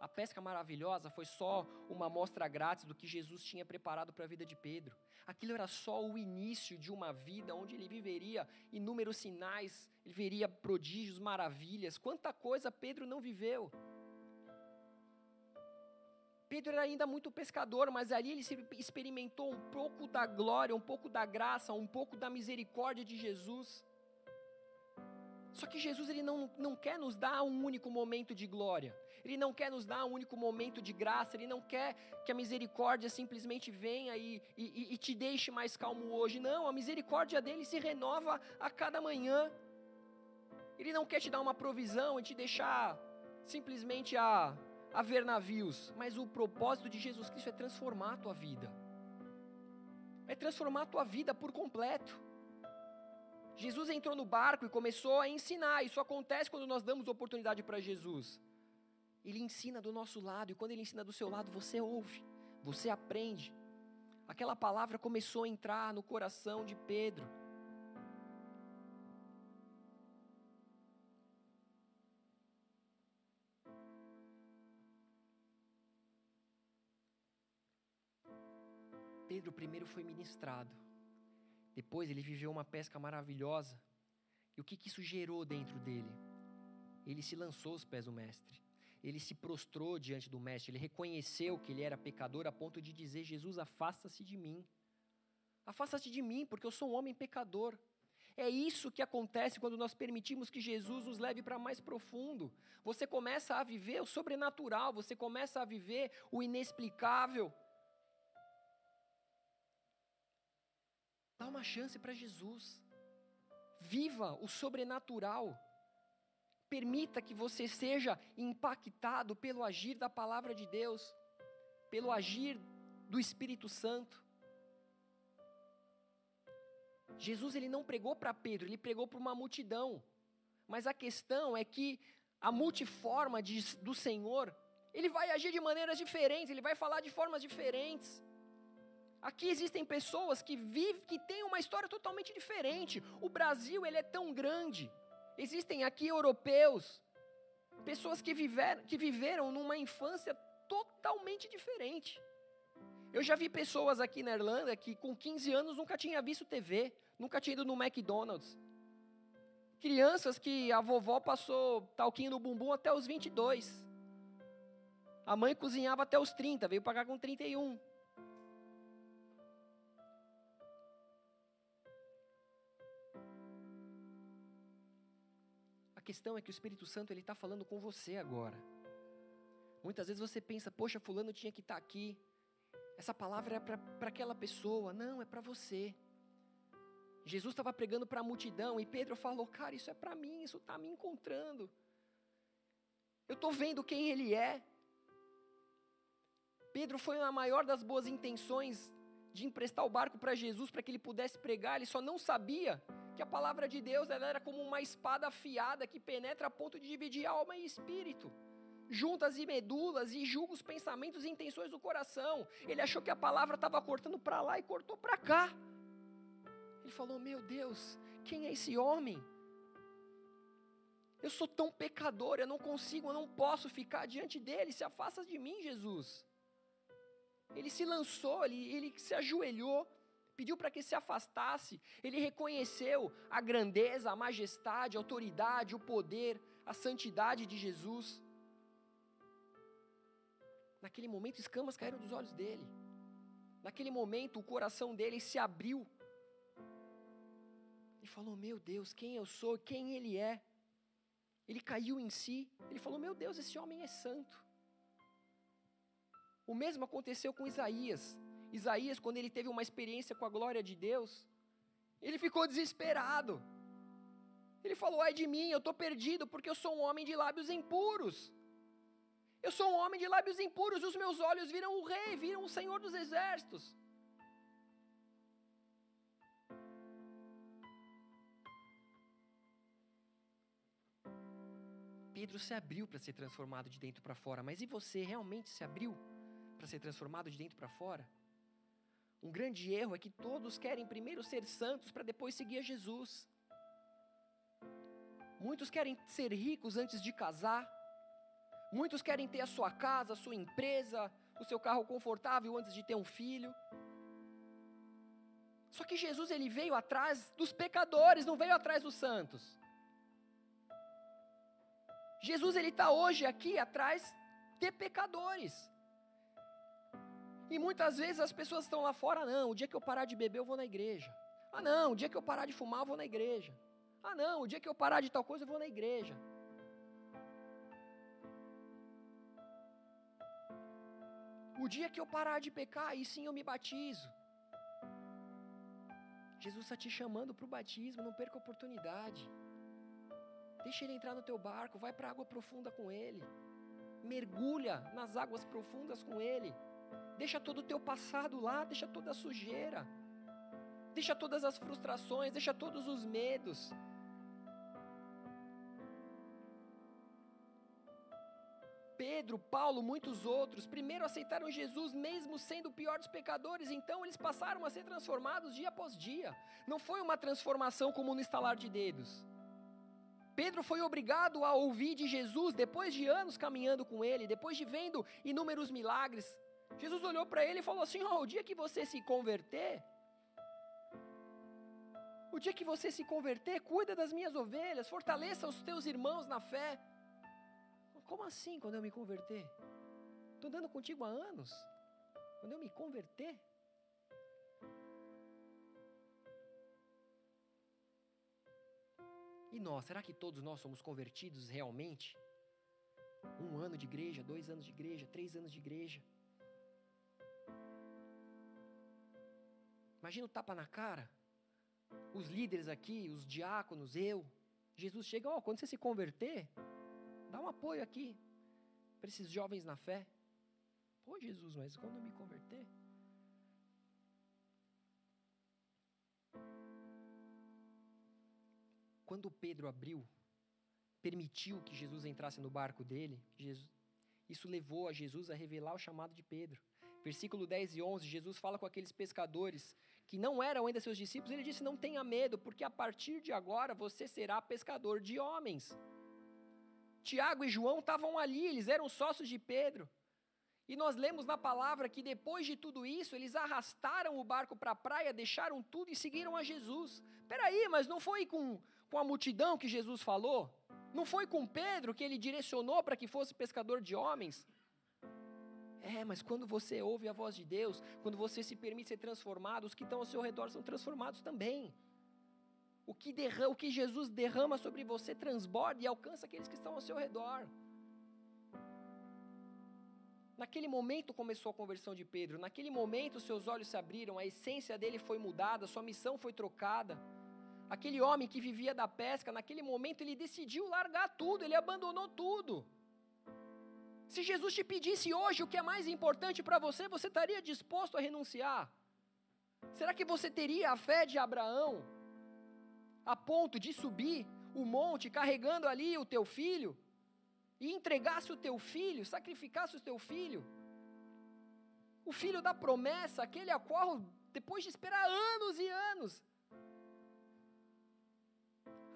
Speaker 1: A pesca maravilhosa foi só uma amostra grátis do que Jesus tinha preparado para a vida de Pedro. Aquilo era só o início de uma vida onde ele viveria inúmeros sinais, ele veria prodígios, maravilhas. Quanta coisa Pedro não viveu. Pedro era ainda muito pescador, mas ali ele experimentou um pouco da glória, um pouco da graça, um pouco da misericórdia de Jesus. Só que Jesus ele não, não quer nos dar um único momento de glória. Ele não quer nos dar um único momento de graça. Ele não quer que a misericórdia simplesmente venha e, e, e te deixe mais calmo hoje. Não, a misericórdia dele se renova a cada manhã. Ele não quer te dar uma provisão e te deixar simplesmente a, a ver navios. Mas o propósito de Jesus Cristo é transformar a tua vida. É transformar a tua vida por completo. Jesus entrou no barco e começou a ensinar. Isso acontece quando nós damos oportunidade para Jesus. Ele ensina do nosso lado, e quando ele ensina do seu lado, você ouve, você aprende. Aquela palavra começou a entrar no coração de Pedro. Pedro primeiro foi ministrado. Depois ele viveu uma pesca maravilhosa. E o que, que isso gerou dentro dele? Ele se lançou aos pés do Mestre. Ele se prostrou diante do Mestre. Ele reconheceu que ele era pecador a ponto de dizer: Jesus, afasta-se de mim. Afasta-se de mim, porque eu sou um homem pecador. É isso que acontece quando nós permitimos que Jesus nos leve para mais profundo. Você começa a viver o sobrenatural, você começa a viver o inexplicável. Uma chance para Jesus. Viva o sobrenatural. Permita que você seja impactado pelo agir da palavra de Deus, pelo agir do Espírito Santo. Jesus ele não pregou para Pedro, ele pregou para uma multidão. Mas a questão é que a multiforma de, do Senhor, ele vai agir de maneiras diferentes, ele vai falar de formas diferentes. Aqui existem pessoas que vivem, que têm uma história totalmente diferente. O Brasil ele é tão grande. Existem aqui europeus, pessoas que viveram, que viveram numa infância totalmente diferente. Eu já vi pessoas aqui na Irlanda que com 15 anos nunca tinha visto TV, nunca tinha ido no McDonald's. Crianças que a vovó passou talquinho no bumbum até os 22. A mãe cozinhava até os 30, veio pagar com 31. Questão é que o Espírito Santo ele está falando com você agora. Muitas vezes você pensa, poxa, fulano tinha que estar tá aqui. Essa palavra é para aquela pessoa. Não, é para você. Jesus estava pregando para a multidão e Pedro falou, cara, isso é para mim, isso está me encontrando. Eu estou vendo quem ele é. Pedro foi na maior das boas intenções de emprestar o barco para Jesus para que ele pudesse pregar, ele só não sabia que a palavra de Deus ela era como uma espada afiada que penetra a ponto de dividir alma e espírito, juntas e medulas e julga os pensamentos e intenções do coração. Ele achou que a palavra estava cortando para lá e cortou para cá. Ele falou: Meu Deus, quem é esse homem? Eu sou tão pecador, eu não consigo, eu não posso ficar diante dele. Se afasta de mim, Jesus. Ele se lançou, ele, ele se ajoelhou pediu para que se afastasse. Ele reconheceu a grandeza, a majestade, a autoridade, o poder, a santidade de Jesus. Naquele momento, escamas caíram dos olhos dele. Naquele momento, o coração dele se abriu. Ele falou: Meu Deus, quem eu sou, quem ele é. Ele caiu em si. Ele falou: Meu Deus, esse homem é santo. O mesmo aconteceu com Isaías. Isaías, quando ele teve uma experiência com a glória de Deus, ele ficou desesperado. Ele falou: ai de mim, eu estou perdido porque eu sou um homem de lábios impuros. Eu sou um homem de lábios impuros, os meus olhos viram o rei, viram o Senhor dos exércitos. Pedro se abriu para ser transformado de dentro para fora, mas e você realmente se abriu para ser transformado de dentro para fora? Um grande erro é que todos querem primeiro ser santos para depois seguir a Jesus. Muitos querem ser ricos antes de casar. Muitos querem ter a sua casa, a sua empresa, o seu carro confortável antes de ter um filho. Só que Jesus ele veio atrás dos pecadores, não veio atrás dos santos. Jesus ele está hoje aqui atrás de pecadores. E muitas vezes as pessoas estão lá fora, não, o dia que eu parar de beber eu vou na igreja. Ah, não, o dia que eu parar de fumar eu vou na igreja. Ah, não, o dia que eu parar de tal coisa, eu vou na igreja. O dia que eu parar de pecar, aí sim eu me batizo. Jesus está te chamando para o batismo, não perca a oportunidade. Deixa ele entrar no teu barco, vai para a água profunda com ele. Mergulha nas águas profundas com ele. Deixa todo o teu passado lá, deixa toda a sujeira. Deixa todas as frustrações, deixa todos os medos. Pedro, Paulo, muitos outros, primeiro aceitaram Jesus mesmo sendo piores pecadores, então eles passaram a ser transformados dia após dia. Não foi uma transformação como no estalar de dedos. Pedro foi obrigado a ouvir de Jesus depois de anos caminhando com ele, depois de vendo inúmeros milagres. Jesus olhou para ele e falou assim: oh, o dia que você se converter, o dia que você se converter, cuida das minhas ovelhas, fortaleça os teus irmãos na fé. Como assim quando eu me converter? Estou andando contigo há anos. Quando eu me converter? E nós, será que todos nós somos convertidos realmente? Um ano de igreja, dois anos de igreja, três anos de igreja. Imagina o tapa na cara. Os líderes aqui, os diáconos, eu. Jesus chega, ó, oh, quando você se converter, Dá um apoio aqui para esses jovens na fé. Pô, Jesus, mas quando eu me converter? Quando Pedro abriu, permitiu que Jesus entrasse no barco dele, Jesus, isso levou a Jesus a revelar o chamado de Pedro. Versículo 10 e 11, Jesus fala com aqueles pescadores que não eram ainda seus discípulos, ele disse: Não tenha medo, porque a partir de agora você será pescador de homens. Tiago e João estavam ali, eles eram sócios de Pedro. E nós lemos na palavra que depois de tudo isso, eles arrastaram o barco para a praia, deixaram tudo e seguiram a Jesus. Peraí, mas não foi com, com a multidão que Jesus falou? Não foi com Pedro que ele direcionou para que fosse pescador de homens? É, mas quando você ouve a voz de Deus, quando você se permite ser transformado, os que estão ao seu redor são transformados também. O que, derrama, o que Jesus derrama sobre você transborda e alcança aqueles que estão ao seu redor. Naquele momento começou a conversão de Pedro, naquele momento seus olhos se abriram, a essência dele foi mudada, sua missão foi trocada. Aquele homem que vivia da pesca, naquele momento ele decidiu largar tudo, ele abandonou tudo. Se Jesus te pedisse hoje o que é mais importante para você, você estaria disposto a renunciar? Será que você teria a fé de Abraão? a ponto de subir o monte carregando ali o teu filho e entregasse o teu filho, sacrificasse o teu filho. O filho da promessa, aquele a qual, depois de esperar anos e anos,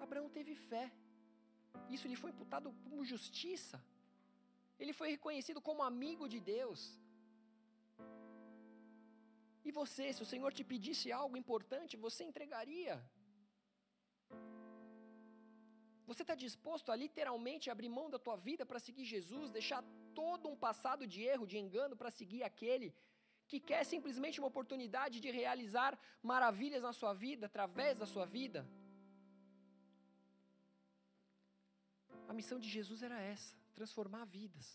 Speaker 1: Abraão teve fé. Isso lhe foi imputado como justiça. Ele foi reconhecido como amigo de Deus. E você, se o Senhor te pedisse algo importante, você entregaria. Você está disposto a literalmente abrir mão da tua vida para seguir Jesus, deixar todo um passado de erro, de engano, para seguir aquele que quer simplesmente uma oportunidade de realizar maravilhas na sua vida, através da sua vida? A missão de Jesus era essa: transformar vidas.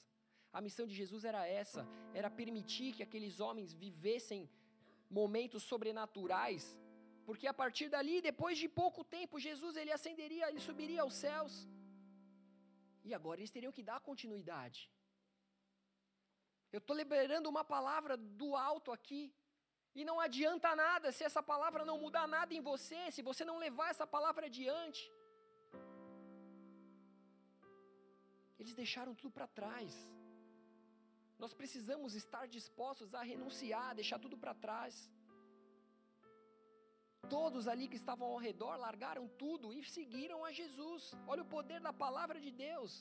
Speaker 1: A missão de Jesus era essa: era permitir que aqueles homens vivessem momentos sobrenaturais porque a partir dali, depois de pouco tempo, Jesus ele ascenderia, ele subiria aos céus. E agora eles teriam que dar continuidade. Eu estou liberando uma palavra do alto aqui. E não adianta nada se essa palavra não mudar nada em você, se você não levar essa palavra adiante. Eles deixaram tudo para trás. Nós precisamos estar dispostos a renunciar, deixar tudo para trás. Todos ali que estavam ao redor largaram tudo e seguiram a Jesus. Olha o poder da palavra de Deus.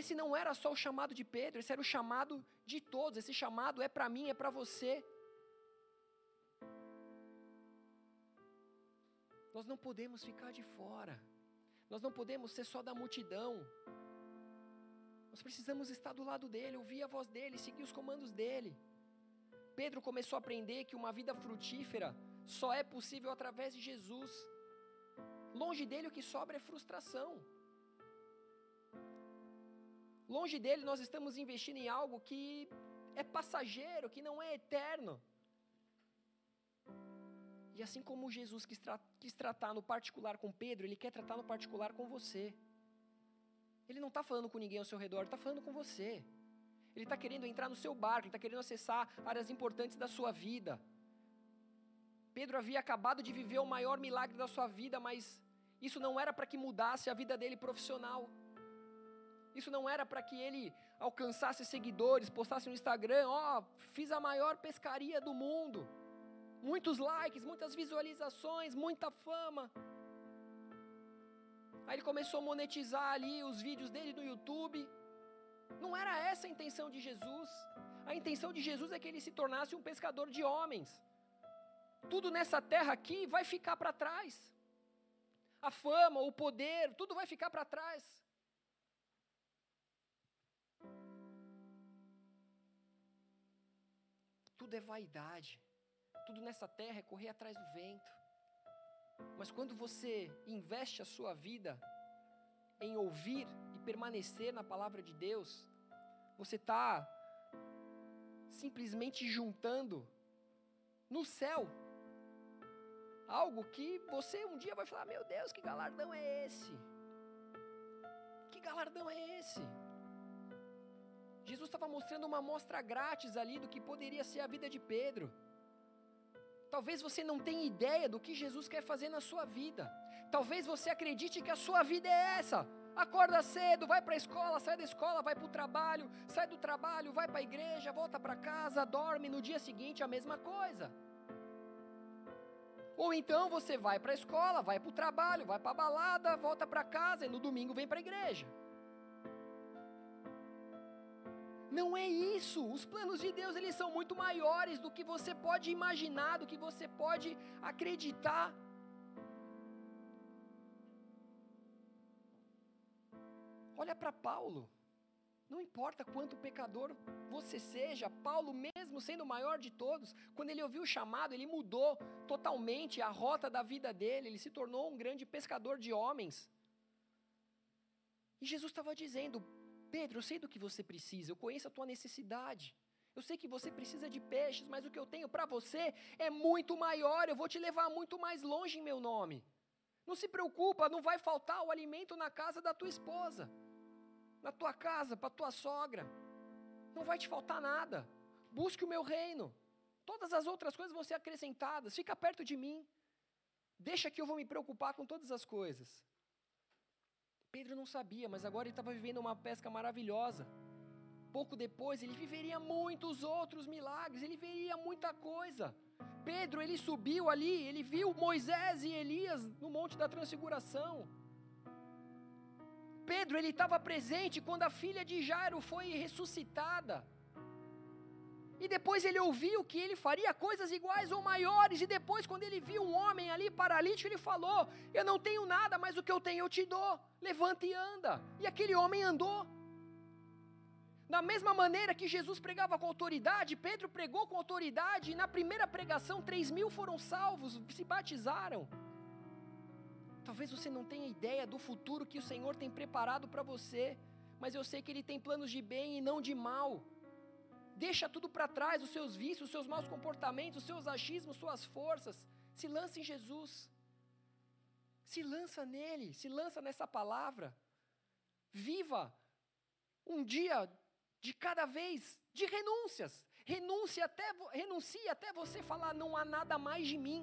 Speaker 1: Esse não era só o chamado de Pedro, esse era o chamado de todos. Esse chamado é para mim, é para você. Nós não podemos ficar de fora. Nós não podemos ser só da multidão. Nós precisamos estar do lado dele, ouvir a voz dele, seguir os comandos dele. Pedro começou a aprender que uma vida frutífera só é possível através de Jesus. Longe dele o que sobra é frustração. Longe dele nós estamos investindo em algo que é passageiro, que não é eterno. E assim como Jesus quis, tra quis tratar no particular com Pedro, ele quer tratar no particular com você. Ele não está falando com ninguém ao seu redor, está falando com você. Ele está querendo entrar no seu barco, ele está querendo acessar áreas importantes da sua vida. Pedro havia acabado de viver o maior milagre da sua vida, mas isso não era para que mudasse a vida dele profissional. Isso não era para que ele alcançasse seguidores, postasse no Instagram, ó, oh, fiz a maior pescaria do mundo. Muitos likes, muitas visualizações, muita fama. Aí ele começou a monetizar ali os vídeos dele no YouTube. Não era essa a intenção de Jesus. A intenção de Jesus é que ele se tornasse um pescador de homens. Tudo nessa terra aqui vai ficar para trás. A fama, o poder, tudo vai ficar para trás. Tudo é vaidade. Tudo nessa terra é correr atrás do vento. Mas quando você investe a sua vida em ouvir e permanecer na palavra de Deus, você está simplesmente juntando no céu algo que você um dia vai falar: Meu Deus, que galardão é esse? Que galardão é esse? Jesus estava mostrando uma amostra grátis ali do que poderia ser a vida de Pedro. Talvez você não tenha ideia do que Jesus quer fazer na sua vida. Talvez você acredite que a sua vida é essa. Acorda cedo, vai para a escola, sai da escola, vai para o trabalho, sai do trabalho, vai para a igreja, volta para casa, dorme no dia seguinte a mesma coisa. Ou então você vai para a escola, vai para o trabalho, vai para a balada, volta para casa e no domingo vem para a igreja. Não é isso. Os planos de Deus, eles são muito maiores do que você pode imaginar, do que você pode acreditar. Olha para Paulo. Não importa quanto pecador você seja, Paulo, mesmo sendo o maior de todos, quando ele ouviu o chamado, ele mudou totalmente a rota da vida dele, ele se tornou um grande pescador de homens. E Jesus estava dizendo: Pedro, eu sei do que você precisa, eu conheço a tua necessidade. Eu sei que você precisa de peixes, mas o que eu tenho para você é muito maior. Eu vou te levar muito mais longe em meu nome. Não se preocupa, não vai faltar o alimento na casa da tua esposa, na tua casa, para tua sogra. Não vai te faltar nada. Busque o meu reino. Todas as outras coisas vão ser acrescentadas. Fica perto de mim. Deixa que eu vou me preocupar com todas as coisas. Pedro não sabia, mas agora ele estava vivendo uma pesca maravilhosa. Pouco depois, ele viveria muitos outros milagres, ele veria muita coisa. Pedro, ele subiu ali, ele viu Moisés e Elias no Monte da Transfiguração. Pedro, ele estava presente quando a filha de Jairo foi ressuscitada. E depois ele ouviu que ele faria coisas iguais ou maiores. E depois, quando ele viu um homem ali paralítico, ele falou: Eu não tenho nada, mas o que eu tenho eu te dou. Levanta e anda. E aquele homem andou. Da mesma maneira que Jesus pregava com autoridade, Pedro pregou com autoridade. E na primeira pregação, três mil foram salvos, se batizaram. Talvez você não tenha ideia do futuro que o Senhor tem preparado para você, mas eu sei que Ele tem planos de bem e não de mal. Deixa tudo para trás, os seus vícios, os seus maus comportamentos, os seus achismos, suas forças. Se lança em Jesus. Se lança nele, se lança nessa palavra. Viva um dia de cada vez de renúncias. Renuncie até, renuncie até você falar: não há nada mais de mim.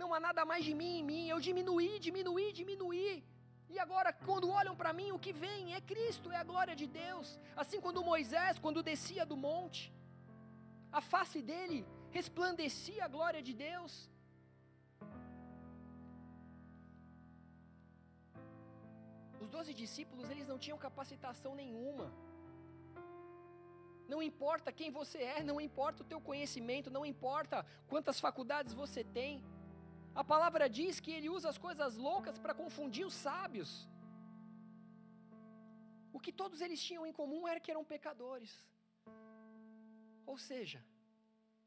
Speaker 1: Não há nada mais de mim em mim. Eu diminuí, diminuí, diminuí. E agora, quando olham para mim, o que vem é Cristo, é a glória de Deus. Assim, quando Moisés, quando descia do monte, a face dele resplandecia a glória de Deus. Os doze discípulos, eles não tinham capacitação nenhuma. Não importa quem você é, não importa o teu conhecimento, não importa quantas faculdades você tem. A palavra diz que ele usa as coisas loucas para confundir os sábios. O que todos eles tinham em comum era que eram pecadores. Ou seja,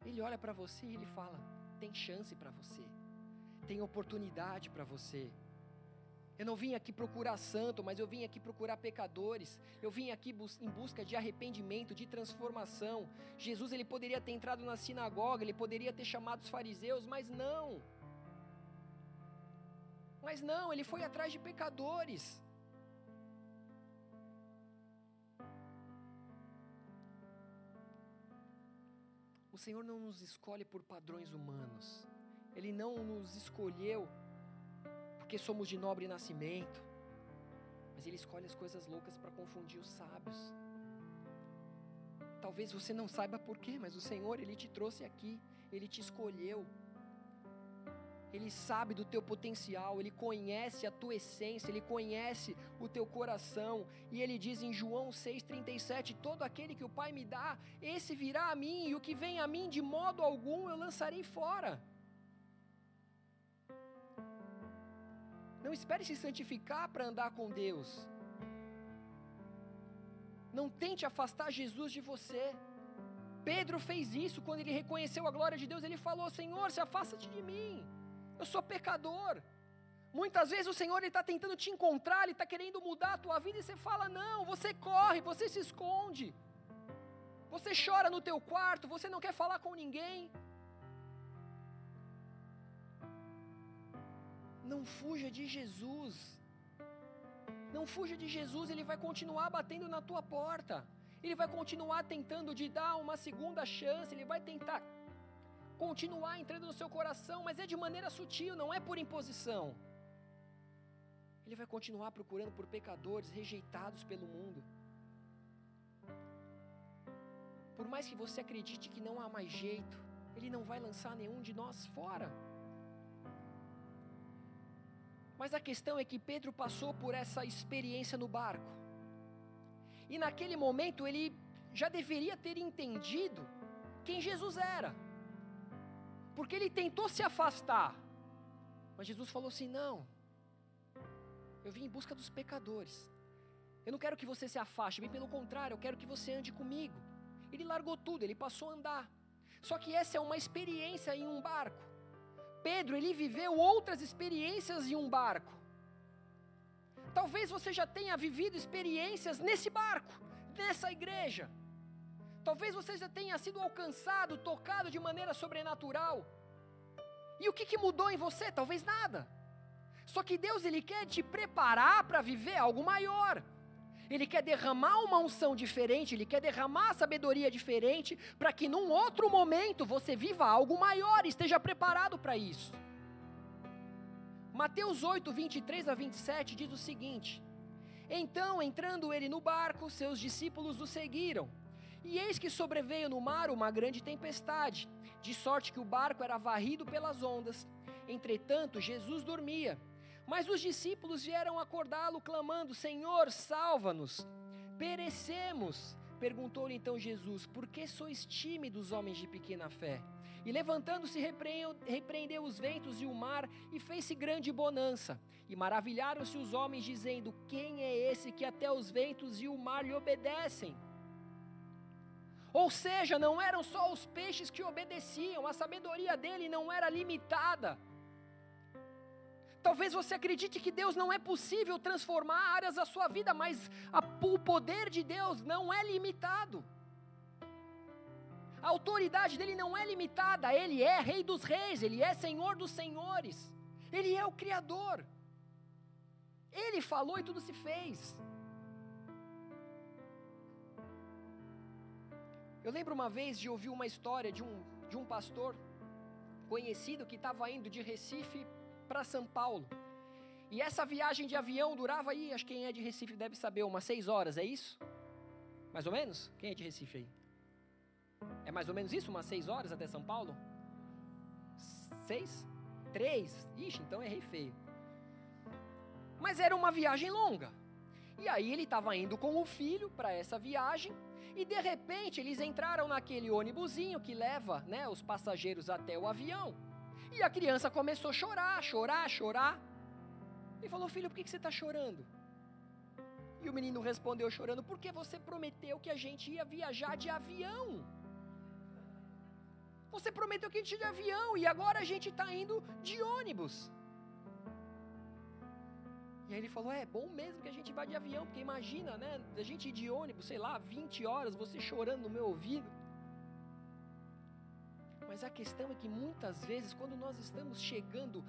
Speaker 1: ele olha para você e ele fala: tem chance para você, tem oportunidade para você. Eu não vim aqui procurar santo, mas eu vim aqui procurar pecadores. Eu vim aqui bus em busca de arrependimento, de transformação. Jesus ele poderia ter entrado na sinagoga, ele poderia ter chamado os fariseus, mas não. Mas não, ele foi atrás de pecadores. O Senhor não nos escolhe por padrões humanos. Ele não nos escolheu porque somos de nobre nascimento. Mas Ele escolhe as coisas loucas para confundir os sábios. Talvez você não saiba porquê, mas o Senhor, Ele te trouxe aqui, Ele te escolheu. Ele sabe do teu potencial, Ele conhece a tua essência, Ele conhece o teu coração. E Ele diz em João 6,37: Todo aquele que o Pai me dá, esse virá a mim, e o que vem a mim, de modo algum eu lançarei fora. Não espere se santificar para andar com Deus. Não tente afastar Jesus de você. Pedro fez isso quando ele reconheceu a glória de Deus. Ele falou: Senhor, se afasta-te de mim. Eu sou pecador. Muitas vezes o Senhor está tentando te encontrar, Ele está querendo mudar a tua vida e você fala: Não, você corre, você se esconde. Você chora no teu quarto, você não quer falar com ninguém. Não fuja de Jesus. Não fuja de Jesus, ele vai continuar batendo na tua porta. Ele vai continuar tentando te dar uma segunda chance, ele vai tentar continuar entrando no seu coração, mas é de maneira sutil, não é por imposição. Ele vai continuar procurando por pecadores rejeitados pelo mundo. Por mais que você acredite que não há mais jeito, ele não vai lançar nenhum de nós fora. Mas a questão é que Pedro passou por essa experiência no barco. E naquele momento ele já deveria ter entendido quem Jesus era. Porque ele tentou se afastar. Mas Jesus falou assim: Não, eu vim em busca dos pecadores. Eu não quero que você se afaste, bem pelo contrário, eu quero que você ande comigo. Ele largou tudo, ele passou a andar. Só que essa é uma experiência em um barco. Pedro, ele viveu outras experiências em um barco. Talvez você já tenha vivido experiências nesse barco, nessa igreja. Talvez você já tenha sido alcançado, tocado de maneira sobrenatural. E o que, que mudou em você? Talvez nada. Só que Deus ele quer te preparar para viver algo maior. Ele quer derramar uma unção diferente, ele quer derramar sabedoria diferente, para que num outro momento você viva algo maior e esteja preparado para isso. Mateus 8, 23 a 27 diz o seguinte: Então, entrando ele no barco, seus discípulos o seguiram. E eis que sobreveio no mar uma grande tempestade, de sorte que o barco era varrido pelas ondas. Entretanto, Jesus dormia. Mas os discípulos vieram acordá-lo, clamando: Senhor, salva-nos! Perecemos! Perguntou-lhe então Jesus: Por que sois tímidos, homens de pequena fé? E levantando-se, repreendeu os ventos e o mar, e fez-se grande bonança. E maravilharam-se os homens, dizendo: Quem é esse que até os ventos e o mar lhe obedecem? Ou seja, não eram só os peixes que obedeciam, a sabedoria dele não era limitada. Talvez você acredite que Deus não é possível transformar áreas da sua vida, mas a, o poder de Deus não é limitado. A autoridade dele não é limitada, ele é Rei dos Reis, ele é Senhor dos Senhores, ele é o Criador. Ele falou e tudo se fez. Eu lembro uma vez de ouvir uma história de um, de um pastor conhecido que estava indo de Recife para São Paulo. E essa viagem de avião durava aí, acho que quem é de Recife deve saber, umas seis horas, é isso? Mais ou menos? Quem é de Recife aí? É mais ou menos isso, umas seis horas até São Paulo? Seis? Três? Ixi, então errei feio. Mas era uma viagem longa. E aí ele estava indo com o filho para essa viagem e de repente eles entraram naquele ônibusinho que leva, né, os passageiros até o avião. E a criança começou a chorar, chorar, chorar. Ele falou: Filho, por que você está chorando? E o menino respondeu chorando: Porque você prometeu que a gente ia viajar de avião. Você prometeu que a gente ia de avião e agora a gente está indo de ônibus. E aí ele falou: É bom mesmo que a gente vá de avião, porque imagina, né? A gente ir de ônibus, sei lá, 20 horas, você chorando no meu ouvido. Mas a questão é que muitas vezes, quando nós estamos chegando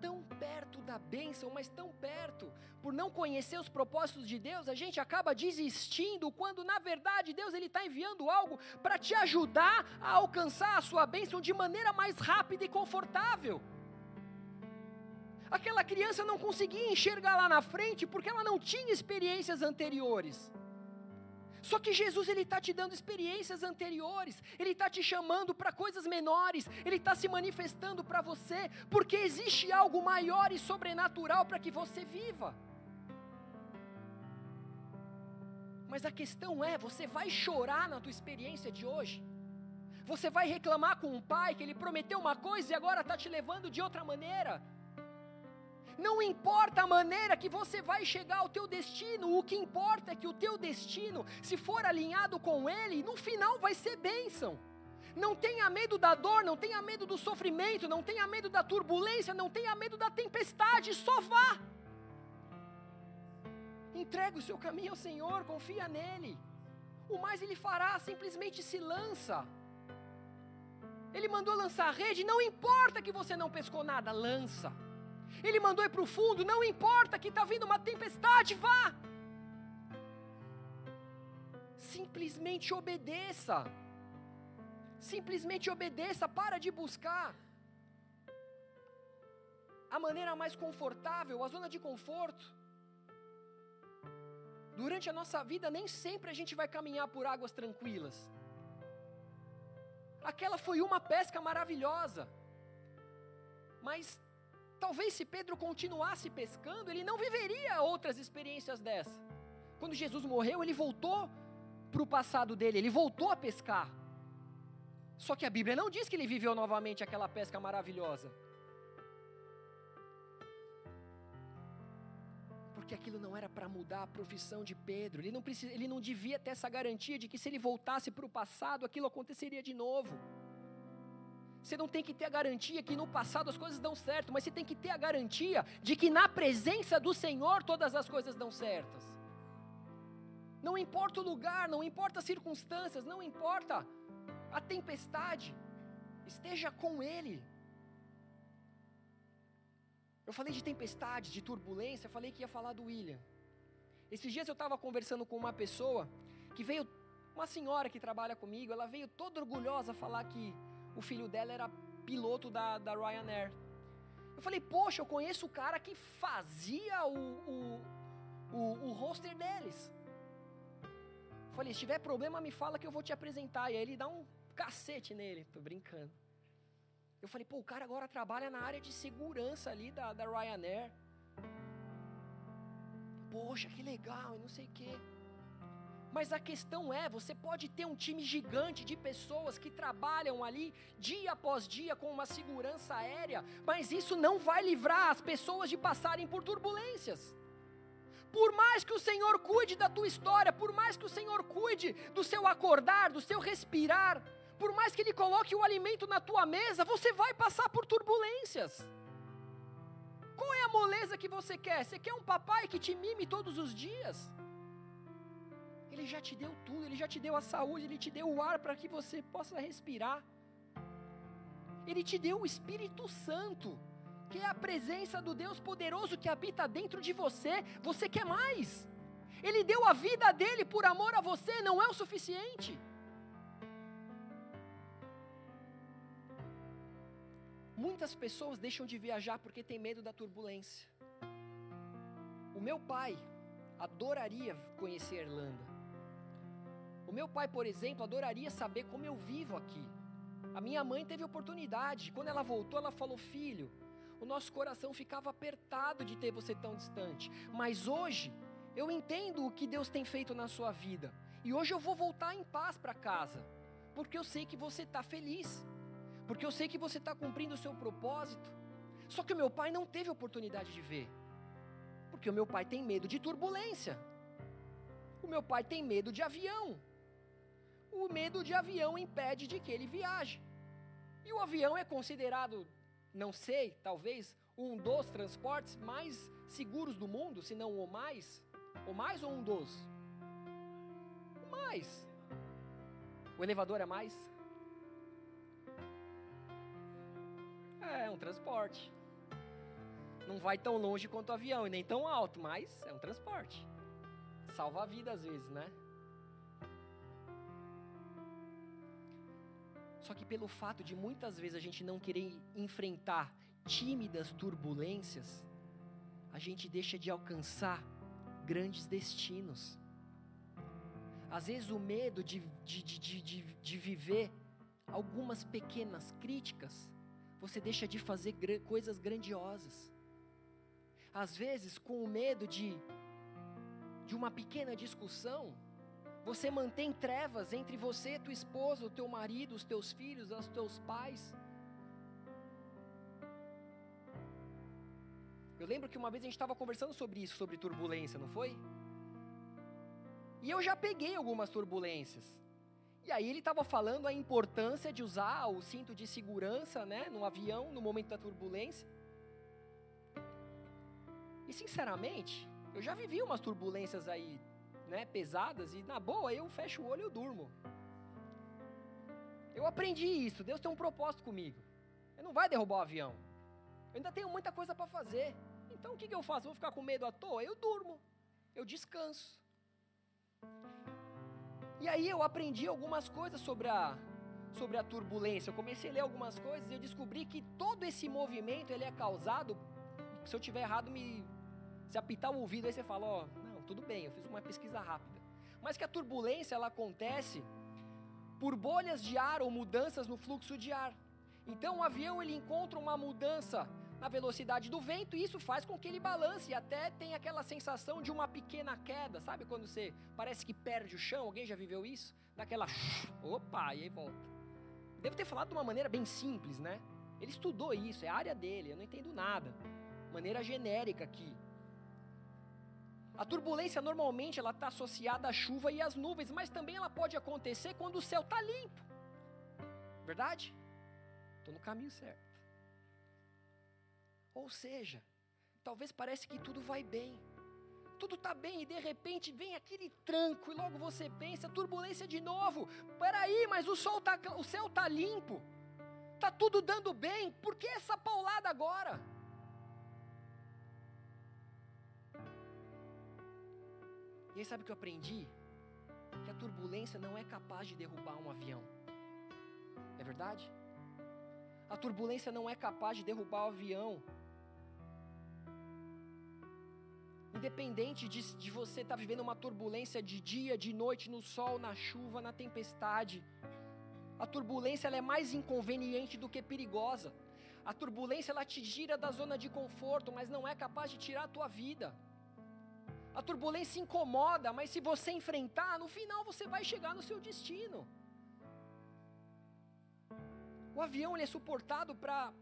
Speaker 1: tão perto da bênção, mas tão perto, por não conhecer os propósitos de Deus, a gente acaba desistindo, quando na verdade Deus ele está enviando algo para te ajudar a alcançar a sua bênção de maneira mais rápida e confortável. Aquela criança não conseguia enxergar lá na frente porque ela não tinha experiências anteriores. Só que Jesus ele está te dando experiências anteriores, ele está te chamando para coisas menores, ele está se manifestando para você, porque existe algo maior e sobrenatural para que você viva. Mas a questão é, você vai chorar na tua experiência de hoje? Você vai reclamar com um pai que ele prometeu uma coisa e agora está te levando de outra maneira? Não importa a maneira que você vai chegar ao teu destino, o que importa é que o teu destino, se for alinhado com ele, no final vai ser bênção. Não tenha medo da dor, não tenha medo do sofrimento, não tenha medo da turbulência, não tenha medo da tempestade, só vá. Entrega o seu caminho ao Senhor, confia nele. O mais ele fará, simplesmente se lança. Ele mandou lançar a rede, não importa que você não pescou nada, lança. Ele mandou ir para o fundo, não importa que está vindo uma tempestade, vá. Simplesmente obedeça. Simplesmente obedeça, para de buscar a maneira mais confortável, a zona de conforto. Durante a nossa vida, nem sempre a gente vai caminhar por águas tranquilas. Aquela foi uma pesca maravilhosa, mas Talvez se Pedro continuasse pescando, ele não viveria outras experiências dessa. Quando Jesus morreu, ele voltou para o passado dele, ele voltou a pescar. Só que a Bíblia não diz que ele viveu novamente aquela pesca maravilhosa. Porque aquilo não era para mudar a profissão de Pedro. Ele não, precisa, ele não devia ter essa garantia de que se ele voltasse para o passado, aquilo aconteceria de novo. Você não tem que ter a garantia que no passado as coisas dão certo, mas você tem que ter a garantia de que na presença do Senhor todas as coisas dão certas. Não importa o lugar, não importa as circunstâncias, não importa a tempestade, esteja com Ele. Eu falei de tempestade, de turbulência, falei que ia falar do William. Esses dias eu estava conversando com uma pessoa que veio, uma senhora que trabalha comigo, ela veio toda orgulhosa falar que o filho dela era piloto da, da Ryanair. Eu falei, poxa, eu conheço o cara que fazia o, o, o, o roster deles. Eu falei, se tiver problema, me fala que eu vou te apresentar. E aí ele dá um cacete nele, tô brincando. Eu falei, pô, o cara agora trabalha na área de segurança ali da, da Ryanair. Poxa, que legal, e não sei o quê. Mas a questão é, você pode ter um time gigante de pessoas que trabalham ali dia após dia com uma segurança aérea, mas isso não vai livrar as pessoas de passarem por turbulências. Por mais que o Senhor cuide da tua história, por mais que o Senhor cuide do seu acordar, do seu respirar, por mais que Ele coloque o alimento na tua mesa, você vai passar por turbulências. Qual é a moleza que você quer? Você quer um papai que te mime todos os dias? Ele já te deu tudo, Ele já te deu a saúde, Ele te deu o ar para que você possa respirar. Ele te deu o Espírito Santo, que é a presença do Deus poderoso que habita dentro de você. Você quer mais? Ele deu a vida dele por amor a você, não é o suficiente. Muitas pessoas deixam de viajar porque tem medo da turbulência. O meu pai adoraria conhecer a Irlanda. O meu pai, por exemplo, adoraria saber como eu vivo aqui. A minha mãe teve oportunidade. Quando ela voltou, ela falou: Filho, o nosso coração ficava apertado de ter você tão distante. Mas hoje, eu entendo o que Deus tem feito na sua vida. E hoje eu vou voltar em paz para casa. Porque eu sei que você está feliz. Porque eu sei que você está cumprindo o seu propósito. Só que o meu pai não teve oportunidade de ver. Porque o meu pai tem medo de turbulência. O meu pai tem medo de avião o medo de avião impede de que ele viaje. E o avião é considerado, não sei, talvez, um dos transportes mais seguros do mundo, se não o mais. O mais ou um dos? O mais. O elevador é mais? É, é um transporte. Não vai tão longe quanto o avião e nem tão alto, mas é um transporte. Salva a vida às vezes, né? Só que pelo fato de muitas vezes a gente não querer enfrentar tímidas turbulências, a gente deixa de alcançar grandes destinos. Às vezes o medo de, de, de, de, de viver algumas pequenas críticas, você deixa de fazer coisas grandiosas. Às vezes, com o medo de, de uma pequena discussão, você mantém trevas entre você, tua esposa, o teu marido, os teus filhos, os teus pais. Eu lembro que uma vez a gente estava conversando sobre isso, sobre turbulência, não foi? E eu já peguei algumas turbulências. E aí ele estava falando a importância de usar o cinto de segurança, né, no avião, no momento da turbulência. E sinceramente, eu já vivi umas turbulências aí né, pesadas e na boa eu fecho o olho e eu durmo. Eu aprendi isso. Deus tem um propósito comigo. Ele não vai derrubar o avião. Eu ainda tenho muita coisa para fazer. Então o que, que eu faço? Vou ficar com medo à toa? Eu durmo. Eu descanso. E aí eu aprendi algumas coisas sobre a sobre a turbulência. Eu comecei a ler algumas coisas e eu descobri que todo esse movimento ele é causado. Se eu tiver errado, me se apitar o ouvido aí você fala, ó, tudo bem, eu fiz uma pesquisa rápida. Mas que a turbulência ela acontece por bolhas de ar ou mudanças no fluxo de ar. Então o avião ele encontra uma mudança na velocidade do vento e isso faz com que ele balance e até tem aquela sensação de uma pequena queda, sabe quando você parece que perde o chão? Alguém já viveu isso? Daquela opa, e aí volta. Deve ter falado de uma maneira bem simples, né? Ele estudou isso, é a área dele, eu não entendo nada. Maneira genérica aqui. A turbulência normalmente ela está associada à chuva e às nuvens, mas também ela pode acontecer quando o céu está limpo. Verdade? Estou no caminho certo. Ou seja, talvez parece que tudo vai bem. Tudo está bem e de repente vem aquele tranco e logo você pensa, turbulência de novo. Peraí, mas o, sol tá, o céu está limpo. Está tudo dando bem. Por que essa paulada agora? E aí sabe o que eu aprendi? Que a turbulência não é capaz de derrubar um avião. É verdade? A turbulência não é capaz de derrubar o avião. Independente de, de você estar tá vivendo uma turbulência de dia, de noite, no sol, na chuva, na tempestade, a turbulência é mais inconveniente do que perigosa. A turbulência ela te tira da zona de conforto, mas não é capaz de tirar a tua vida. A turbulência incomoda, mas se você enfrentar, no final você vai chegar no seu destino. O avião ele é suportado para.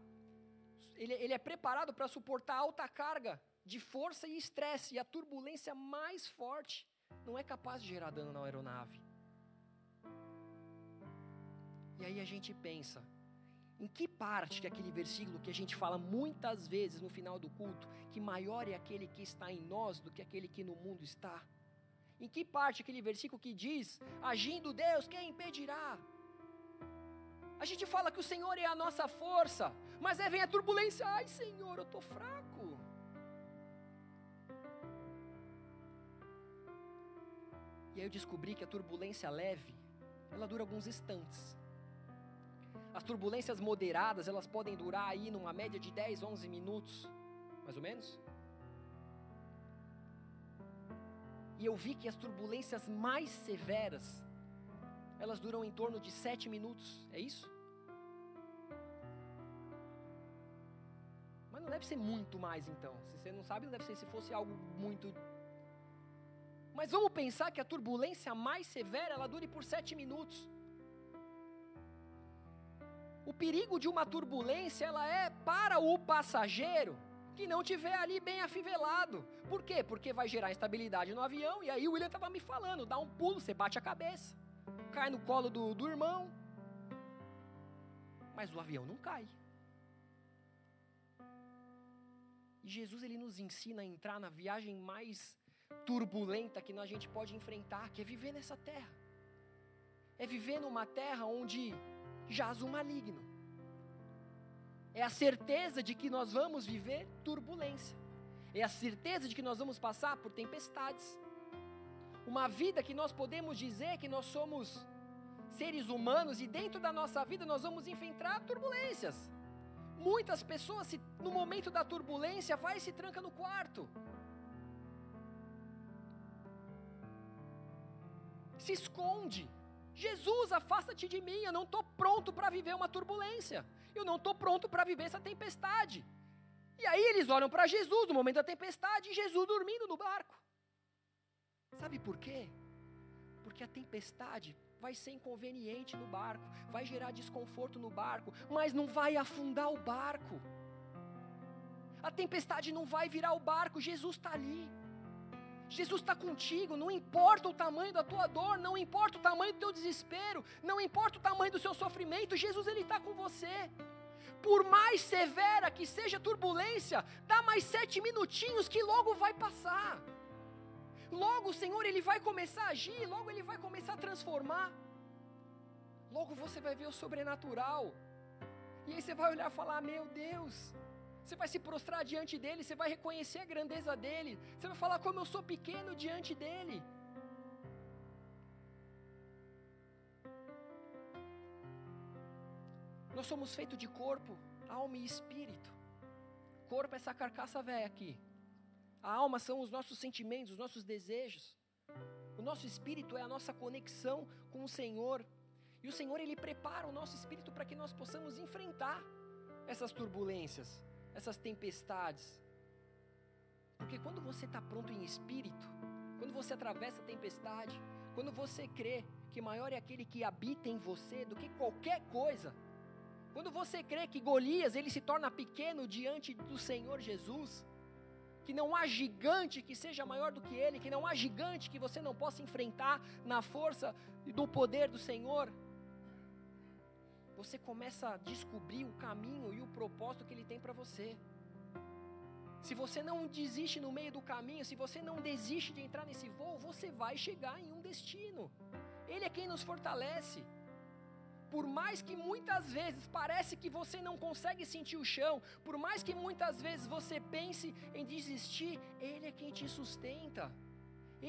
Speaker 1: Ele, ele é preparado para suportar alta carga de força e estresse, e a turbulência mais forte não é capaz de gerar dano na aeronave. E aí a gente pensa, em que parte que aquele versículo que a gente fala muitas vezes no final do culto, que maior é aquele que está em nós do que aquele que no mundo está? Em que parte aquele versículo que diz: agindo Deus, quem impedirá? A gente fala que o Senhor é a nossa força, mas aí vem a turbulência, ai Senhor, eu estou fraco. E aí eu descobri que a turbulência leve, ela dura alguns instantes. As turbulências moderadas, elas podem durar aí numa média de 10, 11 minutos, mais ou menos. E eu vi que as turbulências mais severas, elas duram em torno de 7 minutos, é isso? Mas não deve ser muito mais então. Se você não sabe, não deve ser se fosse algo muito. Mas vamos pensar que a turbulência mais severa, ela dure por 7 minutos. O perigo de uma turbulência ela é para o passageiro que não tiver ali bem afivelado. Por quê? Porque vai gerar instabilidade no avião e aí o William estava me falando, dá um pulo, você bate a cabeça, cai no colo do, do irmão. mas o avião não cai. E Jesus ele nos ensina a entrar na viagem mais turbulenta que a gente pode enfrentar, que é viver nessa terra. É viver numa terra onde jaz o maligno. É a certeza de que nós vamos viver turbulência. É a certeza de que nós vamos passar por tempestades. Uma vida que nós podemos dizer que nós somos seres humanos e dentro da nossa vida nós vamos enfrentar turbulências. Muitas pessoas, se, no momento da turbulência, vai e se tranca no quarto. Se esconde. Jesus, afasta-te de mim, eu não estou pronto para viver uma turbulência. Eu não estou pronto para viver essa tempestade. E aí eles olham para Jesus no momento da tempestade e Jesus dormindo no barco. Sabe por quê? Porque a tempestade vai ser inconveniente no barco, vai gerar desconforto no barco, mas não vai afundar o barco. A tempestade não vai virar o barco, Jesus está ali. Jesus está contigo, não importa o tamanho da tua dor, não importa o tamanho do teu desespero, não importa o tamanho do seu sofrimento, Jesus ele está com você. Por mais severa que seja a turbulência, dá mais sete minutinhos que logo vai passar. Logo o Senhor ele vai começar a agir, logo ele vai começar a transformar. Logo você vai ver o sobrenatural. E aí você vai olhar e falar: "Meu Deus". Você vai se prostrar diante dele, você vai reconhecer a grandeza dele. Você vai falar como eu sou pequeno diante dele. Nós somos feitos de corpo, alma e espírito. Corpo é essa carcaça velha aqui. A alma são os nossos sentimentos, os nossos desejos. O nosso espírito é a nossa conexão com o Senhor. E o Senhor ele prepara o nosso espírito para que nós possamos enfrentar essas turbulências, essas tempestades. Porque quando você está pronto em espírito, quando você atravessa a tempestade, quando você crê que maior é aquele que habita em você do que qualquer coisa, quando você crê que Golias ele se torna pequeno diante do Senhor Jesus, que não há gigante que seja maior do que ele, que não há gigante que você não possa enfrentar na força e do poder do Senhor, você começa a descobrir o caminho e o propósito que ele tem para você. Se você não desiste no meio do caminho, se você não desiste de entrar nesse voo, você vai chegar em um destino. Ele é quem nos fortalece. Por mais que muitas vezes parece que você não consegue sentir o chão, por mais que muitas vezes você pense em desistir, ele é quem te sustenta.